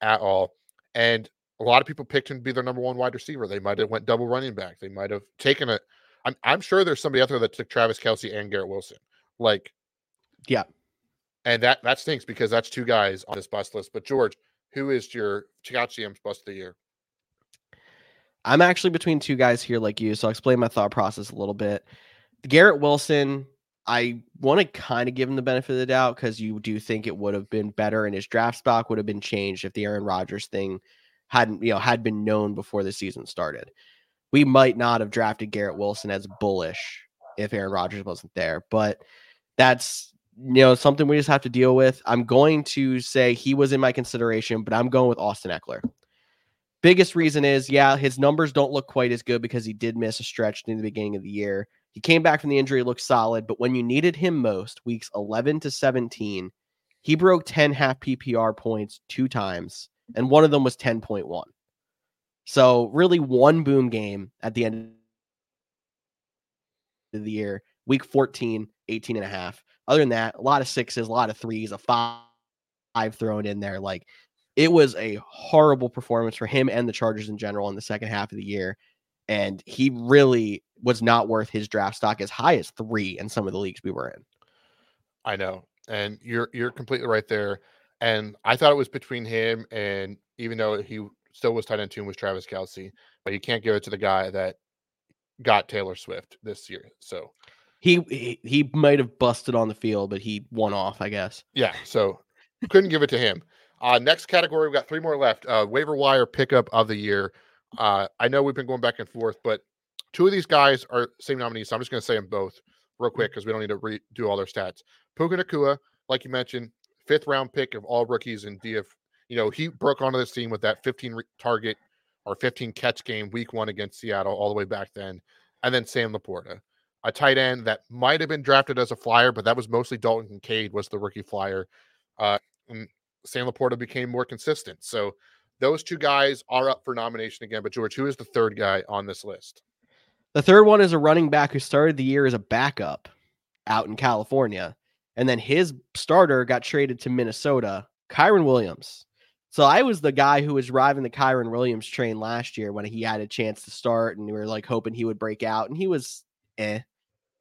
at all. And a lot of people picked him to be their number one wide receiver. They might have went double running back. They might have taken it. I'm, I'm sure there's somebody out there that took Travis Kelce and Garrett Wilson. Like, yeah. And that that stinks because that's two guys on this bust list. But George, who is your Couch GM's bust of the year? I'm actually between two guys here like you, so I'll explain my thought process a little bit. Garrett Wilson, I want to kind of give him the benefit of the doubt because you do think it would have been better and his draft stock would have been changed if the Aaron Rodgers thing hadn't, you know, had been known before the season started. We might not have drafted Garrett Wilson as bullish if Aaron Rodgers wasn't there, but that's you know something we just have to deal with. I'm going to say he was in my consideration, but I'm going with Austin Ekeler. Biggest reason is, yeah, his numbers don't look quite as good because he did miss a stretch in the beginning of the year. He came back from the injury, looked solid, but when you needed him most, weeks 11 to 17, he broke 10 half PPR points two times, and one of them was 10.1. So, really, one boom game at the end of the year, week 14, 18 and a half. Other than that, a lot of sixes, a lot of threes, a five, five thrown in there. Like, it was a horrible performance for him and the Chargers in general in the second half of the year. And he really was not worth his draft stock as high as three in some of the leagues we were in. I know. And you're you're completely right there. And I thought it was between him and even though he still was tight end tune with Travis Kelce, but you can't give it to the guy that got Taylor Swift this year. So he he, he might have busted on the field, but he won off, I guess. Yeah. So you couldn't give it to him. Uh, next category, we've got three more left. Uh, waiver wire pickup of the year. Uh, I know we've been going back and forth, but two of these guys are same nominees. So I'm just going to say them both real quick because we don't need to redo all their stats. Puka Nacua, like you mentioned, fifth round pick of all rookies in DF. You know, he broke onto this team with that 15 re- target or 15 catch game week one against Seattle all the way back then. And then Sam Laporta, a tight end that might have been drafted as a flyer, but that was mostly Dalton Kincaid was the rookie flyer. Uh, Sam Laporta became more consistent. So those two guys are up for nomination again. But George, who is the third guy on this list? The third one is a running back who started the year as a backup out in California. And then his starter got traded to Minnesota, Kyren Williams. So I was the guy who was driving the Kyren Williams train last year when he had a chance to start and we were like hoping he would break out. And he was eh,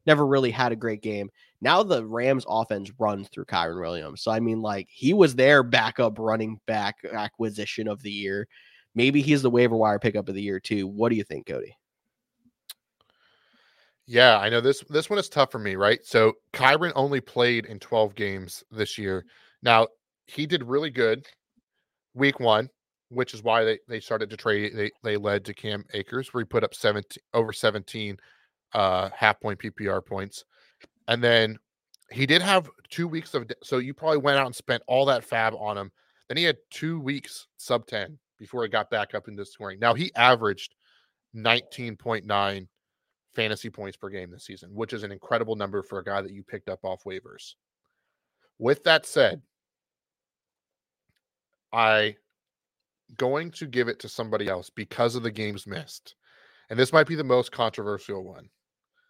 never really had a great game. Now the Rams offense runs through Kyren Williams. So I mean, like he was their backup running back acquisition of the year. Maybe he's the waiver wire pickup of the year too. What do you think, Cody? Yeah, I know this this one is tough for me, right? So Kyren only played in 12 games this year. Now, he did really good week one, which is why they, they started to trade. They they led to Cam Akers, where he put up 17 over 17 uh half point PPR points. And then he did have two weeks of so you probably went out and spent all that FAAB on him. Then he had two weeks sub 10 before he got back up into scoring. Now he averaged 19.9 fantasy points per game this season, which is an incredible number for a guy that you picked up off waivers. With that said, I going to give it to somebody else because of the games missed. And this might be the most controversial one.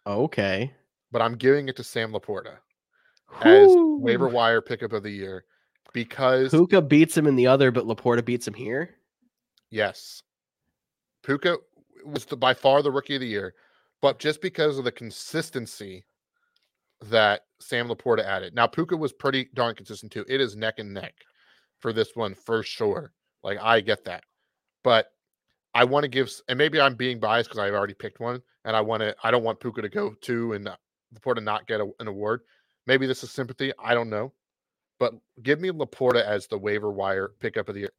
Okay. But I'm giving it to Sam Laporta as waiver wire pickup of the year because Puka beats him in the other, but Laporta beats him here. Yes. Puka was the, by far the rookie of the year, but just because of the consistency that Sam Laporta added. Now, Puka was pretty darn consistent too. It is neck and neck for this one for sure. Like, I get that. But I want to give, and maybe I'm being biased because I've already picked one, and I want to. I don't want Puka to go to and Laporta not get a, an award. Maybe this is sympathy. I don't know, but give me Laporta as the waiver wire pickup of the year.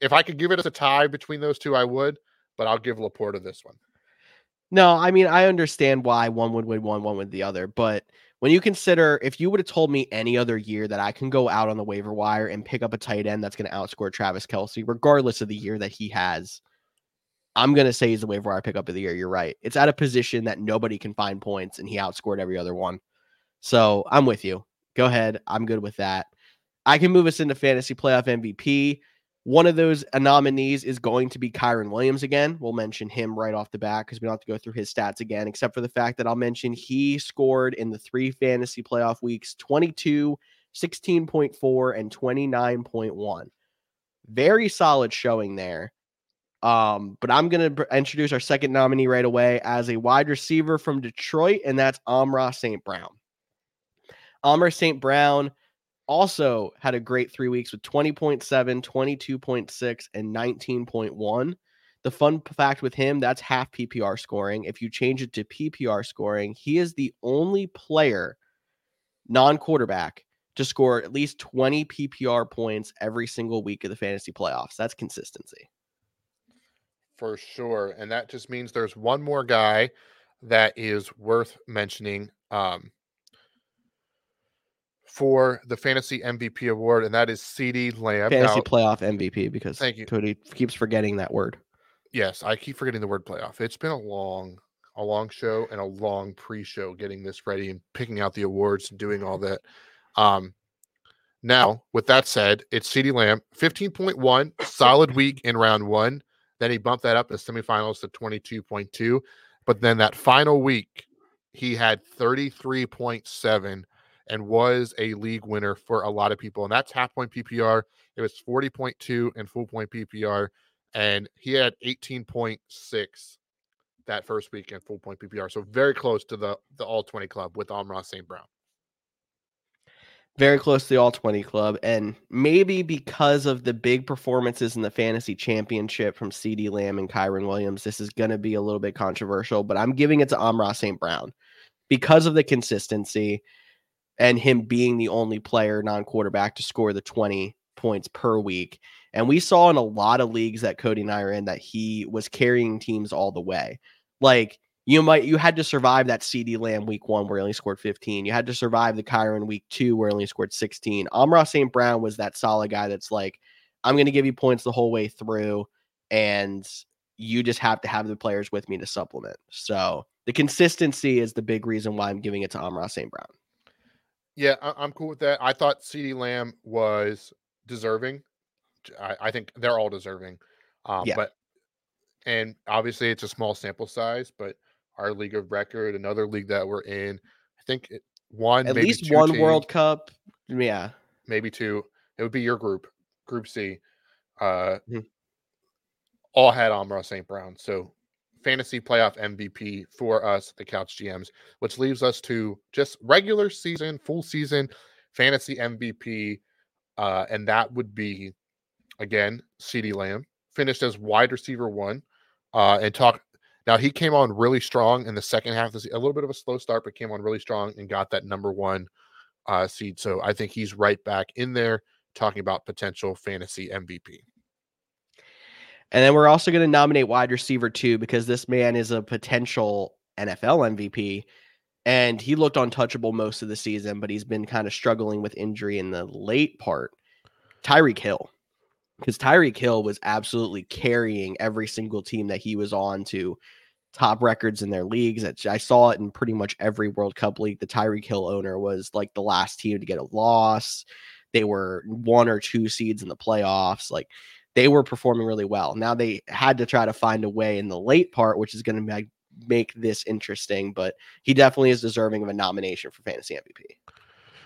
If I could give it as a tie between those two, I would, but I'll give Laporta this one. No, I mean I understand why one would win one, one would the other, but when you consider if you would have told me any other year that I can go out on the waiver wire and pick up a tight end that's going to outscore Travis Kelce, regardless of the year that he has, I'm gonna say he's the waiver wire pickup of the year. You're right. It's at a position that nobody can find points, and he outscored every other one. So I'm with you. Go ahead. I'm good with that. I can move us into fantasy playoff MVP. One of those nominees is going to be Kyren Williams again. We'll mention him right off the bat because we don't have to go through his stats again, except for the fact that I'll mention he scored in the three fantasy playoff weeks 22, 16.4, and 29.1. Very solid showing there. Um, but I'm going to introduce our second nominee right away as a wide receiver from Detroit, and that's Amon-Ra St. Brown. Amon-Ra St. Brown also had a great three weeks with 20.7, 22.6, and 19.1. The fun fact with him, that's half PPR scoring. If you change it to PPR scoring, he is the only player, non quarterback, to score at least 20 PPR points every single week of the fantasy playoffs. That's consistency. For sure. And that just means there's one more guy that is worth mentioning um, for the fantasy MVP award, and that is CeeDee Lamb. Fantasy now, playoff MVP because thank you. Cody keeps forgetting that word. Yes, I keep forgetting the word playoff. It's been a long, a long show and a long pre-show getting this ready and picking out the awards and doing all that. Um, now, with that said, it's CeeDee Lamb, 15.1, solid week in round one. Then he bumped that up in the semifinals to 22.2. But then that final week, he had 33.7 and was a league winner for a lot of people. And that's half point PPR. It was 40.2 and full point PPR and he had 18.6 that first week in full point PPR. So very close to the the all 20 club with Amon-Ra St. Brown. Very close to the all 20 club. And maybe because of the big performances in the fantasy championship from CeeDee Lamb and Kyren Williams, this is going to be a little bit controversial, but I'm giving it to Amon-Ra St. Brown because of the consistency and him being the only player non quarterback to score the 20 points per week. And we saw in a lot of leagues that Cody and I are in that he was carrying teams all the way. Like you might you had to survive that CeeDee Lamb week one where he only scored 15. You had to survive the Kyren week two where he only scored 16. Amon-Ra St. Brown was that solid guy that's like, I'm gonna give you points the whole way through, and you just have to have the players with me to supplement. So the consistency is the big reason why I'm giving it to Amon-Ra St. Brown. Yeah, I'm cool with that. I thought CeeDee Lamb was deserving I, I think they're all deserving. Um, yeah. But and obviously it's a small sample size, but our league of record, another league that we're in, I think one at least one teams, World Cup, yeah, maybe two. It would be your group, Group C. Uh, mm-hmm. all had Amon-Ra St. Brown, so fantasy playoff MVP for us, the Couch GMs, which leaves us to just regular season, full season fantasy MVP, uh, and that would be again, CeeDee Lamb finished as wide receiver one, uh, and talk. Now he came on really strong in the second half. This a little bit of a slow start, but came on really strong and got that number one uh, seed. So I think he's right back in there talking about potential fantasy MVP. And then we're also going to nominate wide receiver too, because this man is a potential NFL MVP. And he looked untouchable most of the season, but he's been kind of struggling with injury in the late part. Tyreek Hill because Tyreek Hill was absolutely carrying every single team that he was on to top records in their leagues. I saw it in pretty much every World Cup league. The Tyreek Hill owner was like the last team to get a loss. They were one or two seeds in the playoffs. Like they were performing really well. Now they had to try to find a way in the late part, which is going to make make this interesting. But he definitely is deserving of a nomination for fantasy MVP.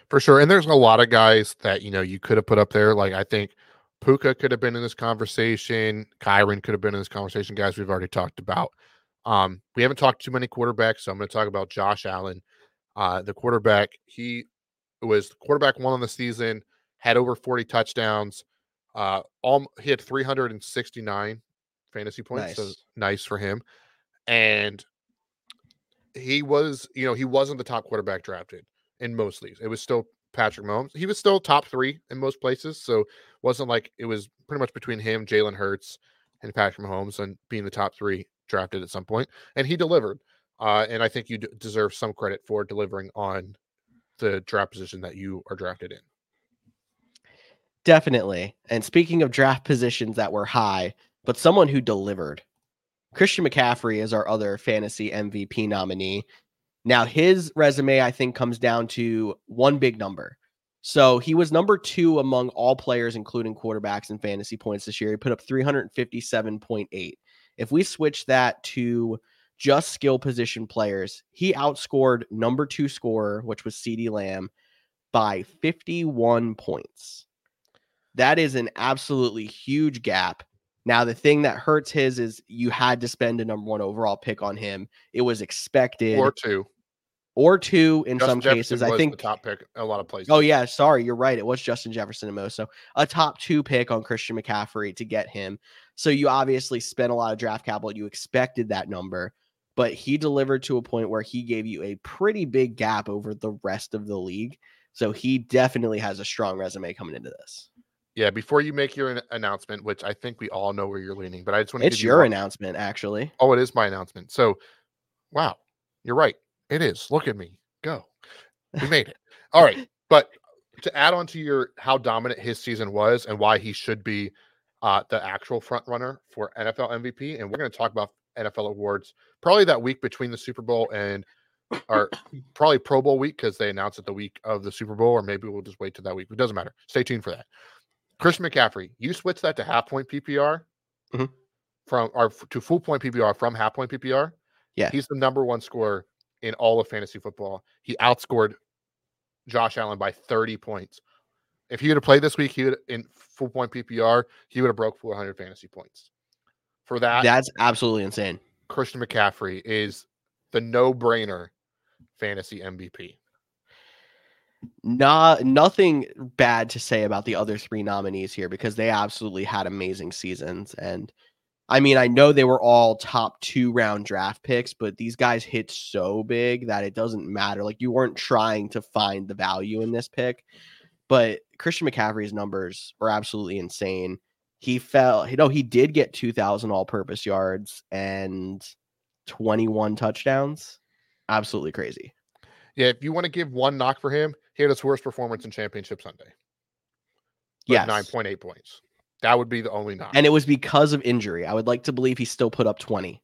For sure. And there's a lot of guys that, you know, you could have put up there. Like I think Puka could have been in this conversation. Kyren could have been in this conversation. Guys, we've already talked about. Um, we haven't talked too many quarterbacks, so I'm going to talk about Josh Allen, uh, the quarterback. He was quarterback one on the season, had over 40 touchdowns. Uh, all he had 369 fantasy points, nice. so nice for him. And he was, you know, he wasn't the top quarterback drafted in most leagues. It was still Patrick Mahomes. He was still top three in most places, so wasn't like it was pretty much between him, Jalen Hurts, and Patrick Mahomes, and being the top three drafted at some point, and he delivered. Uh, and I think you d- deserve some credit for delivering on the draft position that you are drafted in. Definitely. And speaking of draft positions that were high, but someone who delivered, Christian McCaffrey is our other fantasy MVP nominee. Now, his resume, I think, comes down to one big number. So he was number two among all players, including quarterbacks and fantasy points this year. He put up 357.8. If we switch that to just skill position players, he outscored number two scorer, which was CeeDee Lamb, by 51 points. That is an absolutely huge gap. Now, the thing that hurts his is you had to spend a number one overall pick on him. It was expected. Or two or two in Justin some Jefferson cases. I think the top pick a lot of places. Oh yeah, sorry, you're right. It was Justin Jefferson and Mo. So a top two pick on Christian McCaffrey to get him. So you obviously spent a lot of draft capital. You expected that number, but he delivered to a point where he gave you a pretty big gap over the rest of the league. So he definitely has a strong resume coming into this. Yeah, before you make your announcement, which I think we all know where you're leaning, but I just want to It's you your one- announcement, actually. Oh, it is my announcement. So, wow, you're right. It is. Look at me. Go. We made it. All right. But to add on to your how dominant his season was and why he should be uh, the actual front runner for NFL MVP, and we're going to talk about NFL awards probably that week between the Super Bowl and or probably Pro Bowl week because they announced it the week of the Super Bowl, or maybe we'll just wait till that week. It doesn't matter. Stay tuned for that. Chris McCaffrey, you switch that to half point PPR Mhm. from or to full point PPR from half point PPR. Yeah. he's the number one scorer in all of fantasy football. He outscored Josh Allen by 30 points. If he would have played this week, he would in full point PPR, he would have broke 400 fantasy points. For that, That's absolutely insane. Christian McCaffrey is the no-brainer fantasy MVP. Not nothing bad to say about the other three nominees here because they absolutely had amazing seasons. And I mean, I know they were all top two round draft picks, but these guys hit so big that it doesn't matter. Like you weren't trying to find the value in this pick. But Christian McCaffrey's numbers were absolutely insane. He fell, you know, he did get 2,000 all purpose yards and 21 touchdowns. Absolutely crazy. Yeah, if you want to give one knock for him, he had his worst performance in Championship Sunday. Yeah. 9.8 points. That would be the only knock. And it was because of injury. I would like to believe he still put up 20.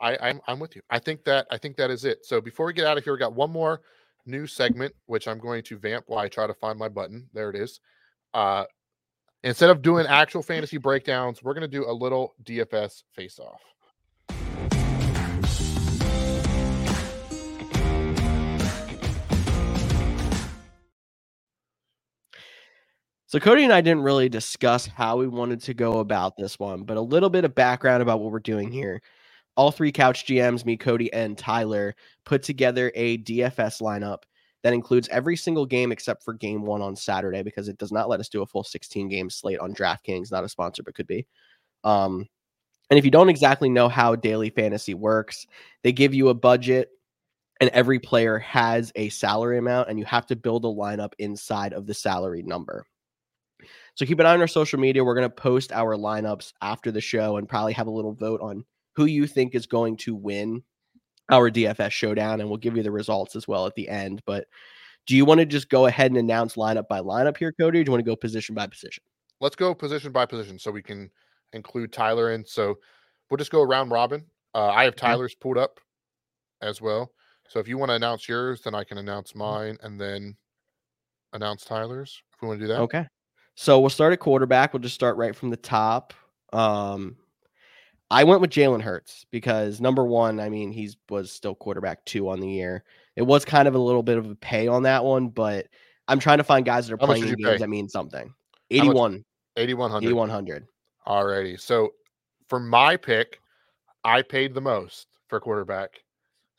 I, I'm I'm with you. I think that I think that is it. So before we get out of here, we got one more new segment, which I'm going to vamp while I try to find my button. There it is. Uh instead of doing actual fantasy breakdowns, we're gonna do a little DFS face off. So Cody and I didn't really discuss how we wanted to go about this one, but a little bit of background about what we're doing here. All three couch GMs, me, Cody, and Tyler, put together a DFS lineup that includes every single game except for game one on Saturday because it does not let us do a full 16 game slate on DraftKings, not a sponsor, but could be. Um, and if you don't exactly know how daily fantasy works, they give you a budget and every player has a salary amount, and you have to build a lineup inside of the salary number. So keep an eye on our social media. We're going to post our lineups after the show and probably have a little vote on who you think is going to win our DFS showdown, and we'll give you the results as well at the end. But do you want to just go ahead and announce lineup by lineup here, Cody, or do you want to go position by position? Let's go position by position so we can include Tyler in. So we'll just go around robin. Uh, I have Tyler's pulled up as well. So if you want to announce yours, then I can announce mine and then announce Tyler's. If we want to do that. Okay. So we'll start at quarterback. We'll just start right from the top. Um, I went with Jalen Hurts because number one, I mean, he's was still quarterback two on the year. It was kind of a little bit of a pay on that one, but I'm trying to find guys that are How playing did in you games pay? that mean something. much? 81, 8100. 8100. Alrighty. So for my pick, I paid the most for quarterback,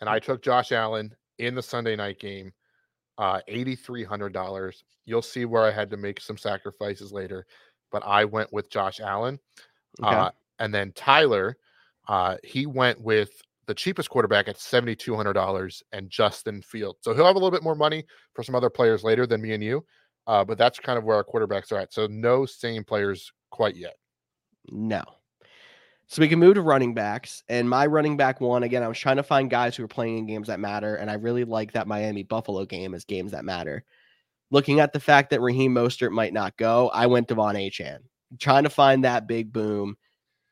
and I took Josh Allen in the Sunday night game, uh, eighty three hundred dollars. You'll see where I had to make some sacrifices later, but I went with Josh Allen, Okay. uh, and then Tyler, uh, he went with the cheapest quarterback at seventy two hundred dollars and Justin Field. So he'll have a little bit more money for some other players later than me and you, uh, but that's kind of where our quarterbacks are at. So no same players quite yet. No. So we can move to running backs. And my running back one, again, I was trying to find guys who are playing in games that matter. And I really like that Miami Buffalo game as games that matter. Looking at the fact that Raheem Mostert might not go, I went De'Von Achane, trying to find that big boom.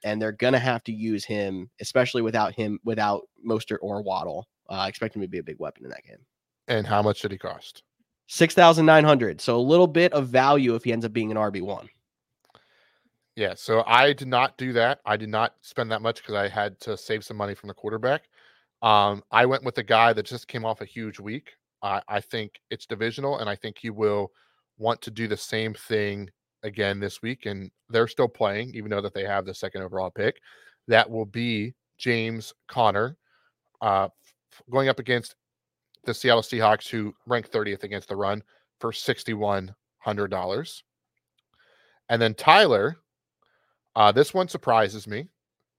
And they're gonna have to use him, especially without him, without Mostert or Waddle. Uh, I expect him to be a big weapon in that game. And how much did he cost? Six thousand nine hundred. So a little bit of value if he ends up being an RB one. Yeah, so I did not do that. I did not spend that much because I had to save some money from the quarterback. Um, I went with a guy that just came off a huge week. I, I think it's divisional, and I think he will want to do the same thing again this week. And they're still playing, even though that they have the second overall pick. That will be James Conner uh, going up against the Seattle Seahawks, who rank 30th against the run for $6,100. And then Tyler, uh, this one surprises me.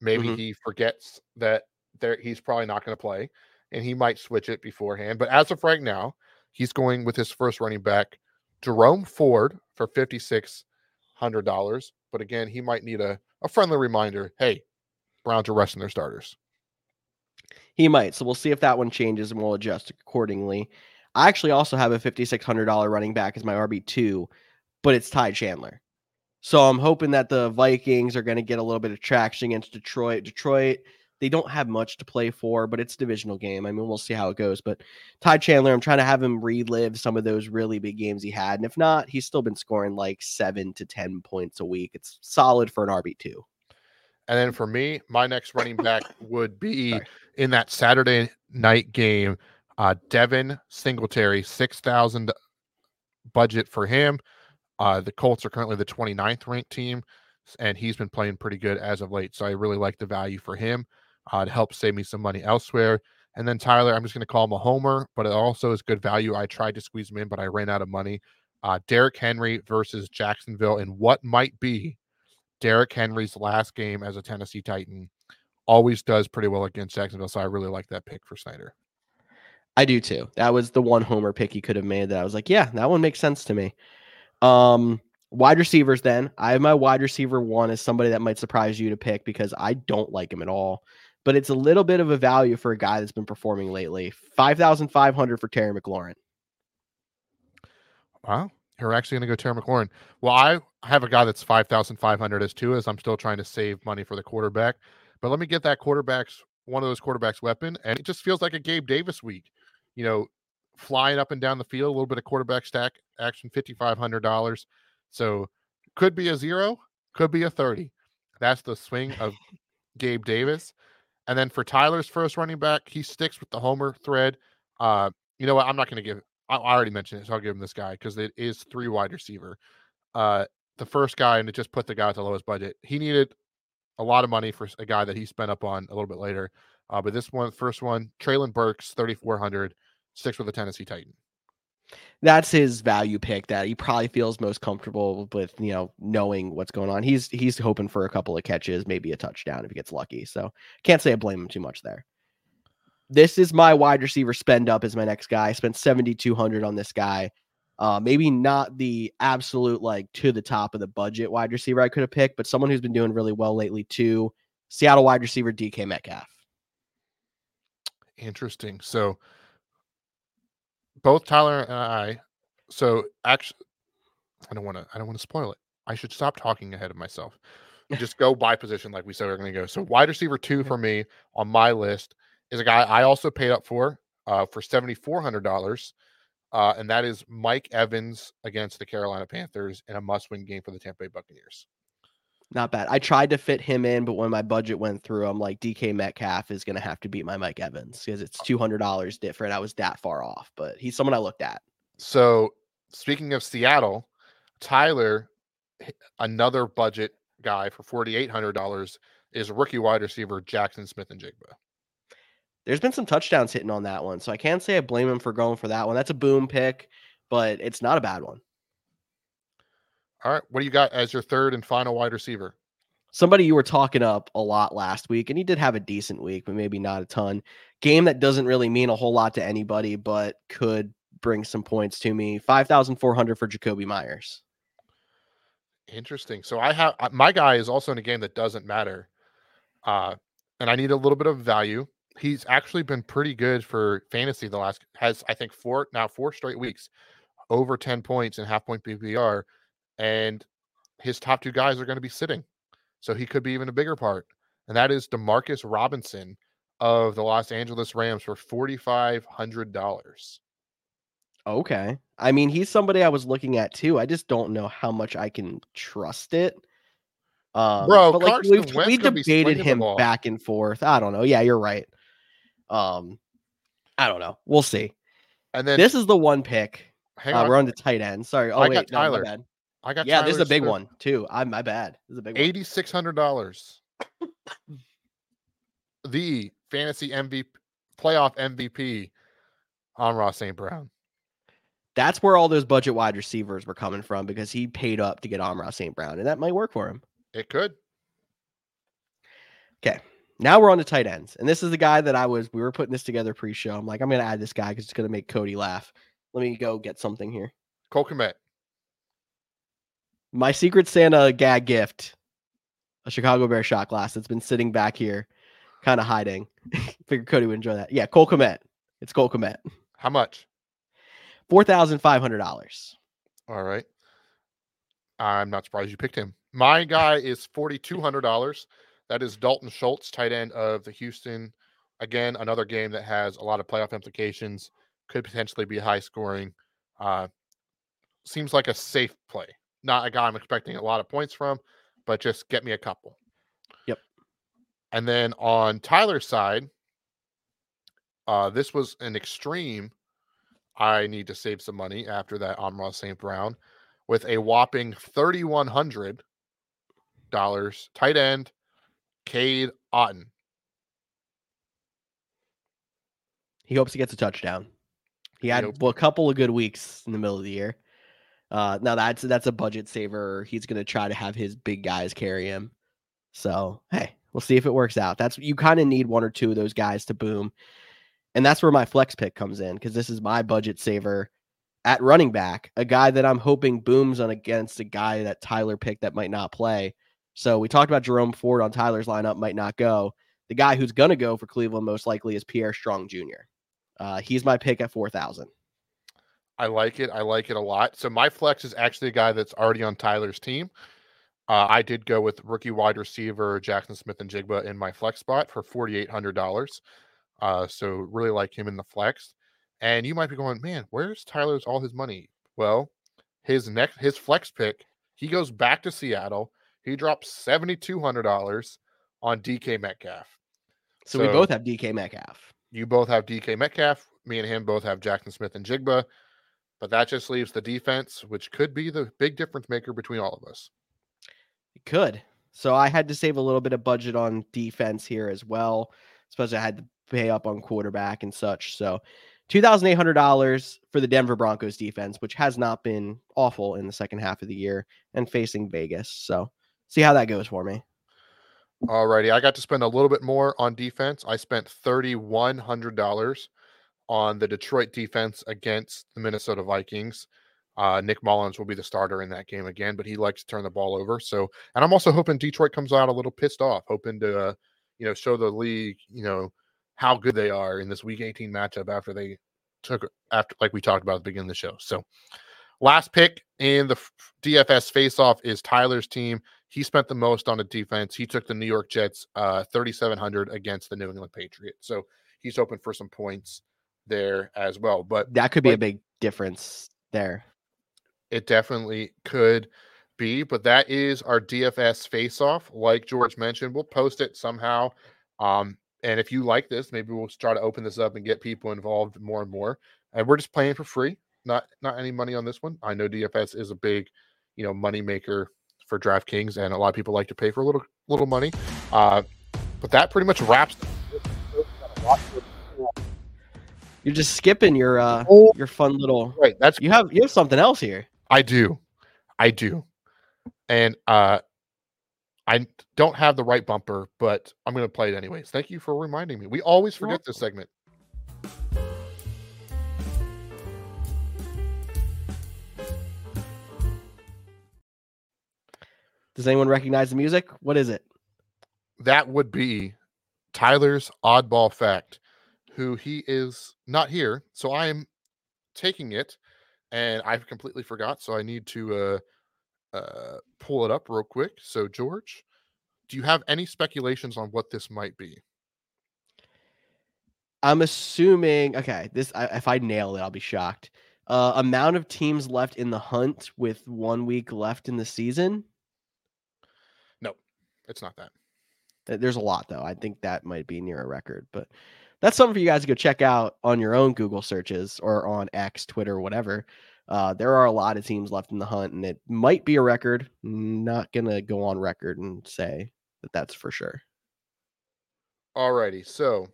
Maybe Mhm. he forgets that there he's probably not going to play and he might switch it beforehand. But as of right now, he's going with his first running back, Jerome Ford, for $5,600. But again, he might need a, a friendly reminder hey, Browns are resting their starters. He might. So we'll see if that one changes and we'll adjust accordingly. I actually also have a $5,600 running back as my RB2, but it's Ty Chandler. So I'm hoping that the Vikings are going to get a little bit of traction against Detroit. Detroit, they don't have much to play for, but it's a divisional game. I mean, we'll see how it goes. But Ty Chandler, I'm trying to have him relive some of those really big games he had. And if not, he's still been scoring like seven to 10 points a week. It's solid for an RB2. And then for me, my next running back would be Sorry. in that Saturday night game, uh, Devin Singletary, 6,000 budget for him. Uh, the Colts are currently the 29th ranked team, and he's been playing pretty good as of late. So I really like the value for him uh, to help save me some money elsewhere. And then Tyler, I'm just going to call him a homer, but it also is good value. I tried to squeeze him in, but I ran out of money. Uh, Derrick Henry versus Jacksonville, and what might be Derrick Henry's last game as a Tennessee Titan always does pretty well against Jacksonville. So I really like that pick for Snyder. I do too. That was the one homer pick he could have made that I was like, yeah, that one makes sense to me. Um, wide receivers then. I have my wide receiver one as somebody that might surprise you to pick because I don't like him at all. But it's a little bit of a value for a guy that's been performing lately. 5,500 for Terry McLaurin. Wow. You're actually going to go Terry McLaurin. Well, I have a guy that's 5,500 as too, as I'm still trying to save money for the quarterback. But let me get that quarterback's one of those quarterbacks weapon. And it just feels like a Gabe Davis week. You know, flying up and down the field, a little bit of quarterback stack action, $5,500. So could be a zero, could be a 30. That's the swing of Gabe Davis. And then for Tyler's first running back, he sticks with the homer thread. Uh, you know what? I'm not going to give. I already mentioned it, so I'll give him this guy because it is three wide receiver. Uh, the first guy, and it just put the guy at the lowest budget. He needed a lot of money for a guy that he spent up on a little bit later. Uh, but this one, first one, Treylon Burks, 3,400, sticks with the Tennessee Titan. That's his value pick that he probably feels most comfortable with, you know, knowing what's going on. He's he's hoping for a couple of catches, maybe a touchdown if he gets lucky. So can't say I blame him too much there. This is my wide receiver spend up as my next guy. I spent 7,200 on this guy. Uh, maybe not the absolute like to the top of the budget wide receiver I could have picked, but someone who's been doing really well lately too. Seattle wide receiver DK Metcalf. Interesting. So both Tyler and I, so actually, I don't want to. I don't want to spoil it. I should stop talking ahead of myself. Just go by position like we said we are going to go. So wide receiver two for me on my list is a guy I also paid up for uh, for seventy four hundred dollars, uh, and that is Mike Evans against the Carolina Panthers in a must win game for the Tampa Bay Buccaneers. Not bad. I tried to fit him in, but when my budget went through, I'm like DK Metcalf is going to have to beat my Mike Evans because it's two hundred dollars different. I was that far off, but he's someone I looked at. So speaking of Seattle, Tyler, another budget guy for forty eight hundred dollars is rookie wide receiver Jaxon Smith-Njigba. There's been some touchdowns hitting on that one, so I can't say I blame him for going for that one. That's a boom pick, but it's not a bad one. All right, what do you got as your third and final wide receiver? Somebody you were talking up a lot last week, and he did have a decent week, but maybe not a ton. Game that doesn't really mean a whole lot to anybody, but could bring some points to me. Five thousand four hundred for Jakobi Meyers. Interesting. So I have uh, my guy is also in a game that doesn't matter, uh, and I need a little bit of value. He's actually been pretty good for fantasy the last has I think four now four straight weeks over ten points in half point PPR, and his top two guys are going to be sitting, so he could be even a bigger part, and that is Demarcus Robinson of the Los Angeles Rams for forty five hundred dollars. Okay. I mean, he's somebody I was looking at too. I just don't know how much I can trust it. Um, Bro, but like we've we debated him back and forth. I don't know. Yeah, you're right. Um, I don't know. We'll see. And then This is the one pick. hang Uh, on, we're on to tight end. Sorry. Oh I wait, got no, Tyler. I got Yeah, this is a big third- one too. I'm my bad. This is a big one. Eighty six hundred dollars. the fantasy MVP playoff MVP, Amon-Ra St. Brown. That's where all those budget wide receivers were coming from because he paid up to get Amon-Ra St. Brown, and that might work for him. It could. Okay. Now we're on to tight ends. And this is the guy that I was, we were putting this together pre show. I'm like, I'm going to add this guy because it's going to make Cody laugh. Let me go get something here. Cole Kmet. My Secret Santa gag gift, a Chicago Bear shot glass that's been sitting back here, kind of hiding. Figure Cody would enjoy that. Yeah, Cole Kmet. It's Cole Kmet. How much? $4,500. All right. I'm not surprised you picked him. My guy is $4,200. That is Dalton Schultz, tight end of the Houston. Again, another game that has a lot of playoff implications, could potentially be high scoring. Uh, seems like a safe play. Not a guy I'm expecting a lot of points from, but just get me a couple. Yep. And then on Tyler's side, uh, this was an extreme. I need to save some money after that Amon-Ra St. Brown with a whopping $3,100 tight end Cade Otton. He hopes he gets a touchdown. He had well, a couple of good weeks in the middle of the year. Uh, now that's that's a budget saver. He's going to try to have his big guys carry him. So hey, we'll see if it works out. That's you kind of need one or two of those guys to boom, and that's where my flex pick comes in because this is my budget saver at running back, a guy that I'm hoping booms on against a guy that Tyler picked that might not play. So we talked about Jerome Ford on Tyler's lineup might not go. The guy who's going to go for Cleveland most likely is Pierre Strong Jr. Uh, he's my pick at 4,000. I like it. I like it a lot. So my flex is actually a guy that's already on Tyler's team. Uh, I did go with rookie wide receiver Jaxon Smith-Njigba in my flex spot for forty eight hundred dollars. Uh, so really like him in the flex. And you might be going, man, where's Tyler's all his money? Well, his next his flex pick, he goes back to Seattle. He drops seventy two hundred dollars on DK Metcalf. So, we both have DK Metcalf. You both have DK Metcalf. Me and him both have Jaxon Smith-Njigba. But that just leaves the defense, which could be the big difference maker between all of us. It could. So I had to save a little bit of budget on defense here as well. Suppose I had to pay up on quarterback and such. So two thousand eight hundred dollars for the Denver Broncos defense, which has not been awful in the second half of the year, and facing Vegas. So see how that goes for me. Alrighty, I got to spend a little bit more on defense. I spent thirty-one hundred dollars on the Detroit defense against the Minnesota Vikings. Uh, Nick Mullens will be the starter in that game again, but he likes to turn the ball over. So, and I'm also hoping Detroit comes out a little pissed off, hoping to, uh, you know, show the league, you know, how good they are in this Week 18 matchup after they took after, like we talked about at the beginning of the show. So, last pick in the DFS face-off is Tyler's team. He spent the most on the defense. He took the New York Jets uh 3700 against the New England Patriots. So he's hoping for some points there as well. But That could be a big difference there. it definitely could be. But that is our DFS face-off. Like George mentioned, we'll post it somehow. Um, and if you like this, maybe we'll try to open this up and get people involved more and more. And we're just playing for free, not not any money on this one. I know DFS is a big, you know, money maker for DraftKings, and a lot of people like to pay for a little little money. Uh, but that pretty much wraps. You're just skipping your uh Oh. your fun little Right, that's you have you have something else here. I do. I do. And uh I don't have the right bumper, but I'm going to play it anyways. Thank you for reminding me. We always forget this segment. Does anyone recognize the music? What is it? That would be Tyler's oddball fact, who he is not here, so I am taking it and I've completely forgot, so I need to uh uh pull it up real quick. So George, do you have any speculations on what this might be? I'm assuming. Okay, this I, if I nail it, I'll be shocked. Uh, amount of teams left in the hunt with one week left in the season. No, it's not that. There's a lot though. I think that might be near a record, but that's something for you guys to go check out on your own Google searches or on X, Twitter, whatever. Uh, there are a lot of teams left in the hunt, and it might be a record. Not gonna go on record and say that that's for sure. Alrighty, so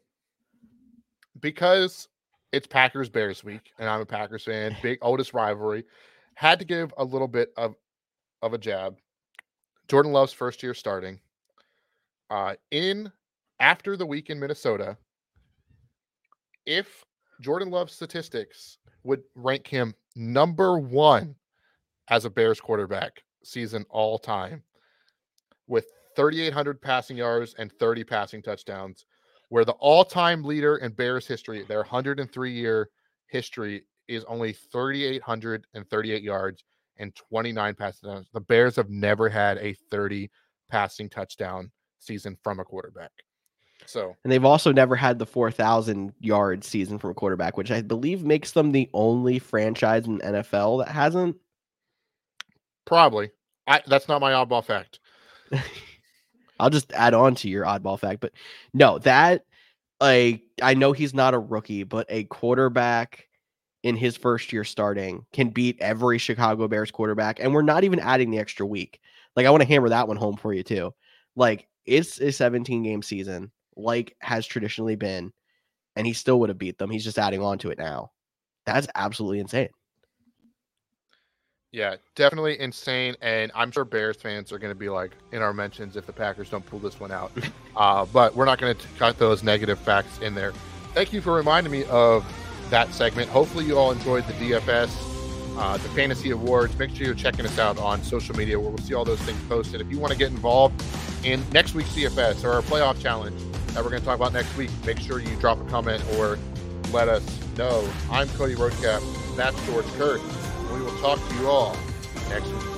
because it's Packers Bears week, and I'm a Packers fan, big oldest rivalry. Had to give a little bit of of a jab. Jordan Love's first year starting. Uh, in after the week in Minnesota, if Jordan Love's statistics would rank him number one as a Bears quarterback season all time with 3,800 passing yards and 30 passing touchdowns, where the all time leader in Bears history, their 103 year history, is only 3,838 yards and 29 passing touchdowns. The Bears have never had a 30 passing touchdown season from a quarterback. So, and they've also never had the 4,000 yard season from a quarterback, which I believe makes them the only franchise in NFL that hasn't. Probably. I that's not my oddball fact. I'll just add on to your oddball fact, but no, that like I know he's not a rookie, but a quarterback in his first year starting can beat every Chicago Bears quarterback, and we're not even adding the extra week. Like I want to hammer that one home for you too. Like it's a 17 game season, like has traditionally been, and he still would have beat them. He's just adding on to it now. That's absolutely insane. Yeah, definitely insane. And I'm sure Bears fans are going to be like in our mentions if the Packers don't pull this one out. uh, but we're not going to cut those negative facts in there. Thank you for reminding me of that segment. Hopefully, you all enjoyed the DFS, uh, the Fantasy Awards. Make sure you're checking us out on social media where we'll see all those things posted. If you want to get involved in next week's DFS or our playoff challenge that we're going to talk about next week, make sure you drop a comment or let us know. I'm Cody Roadcap. That's George Kerth. We will talk to you all next week.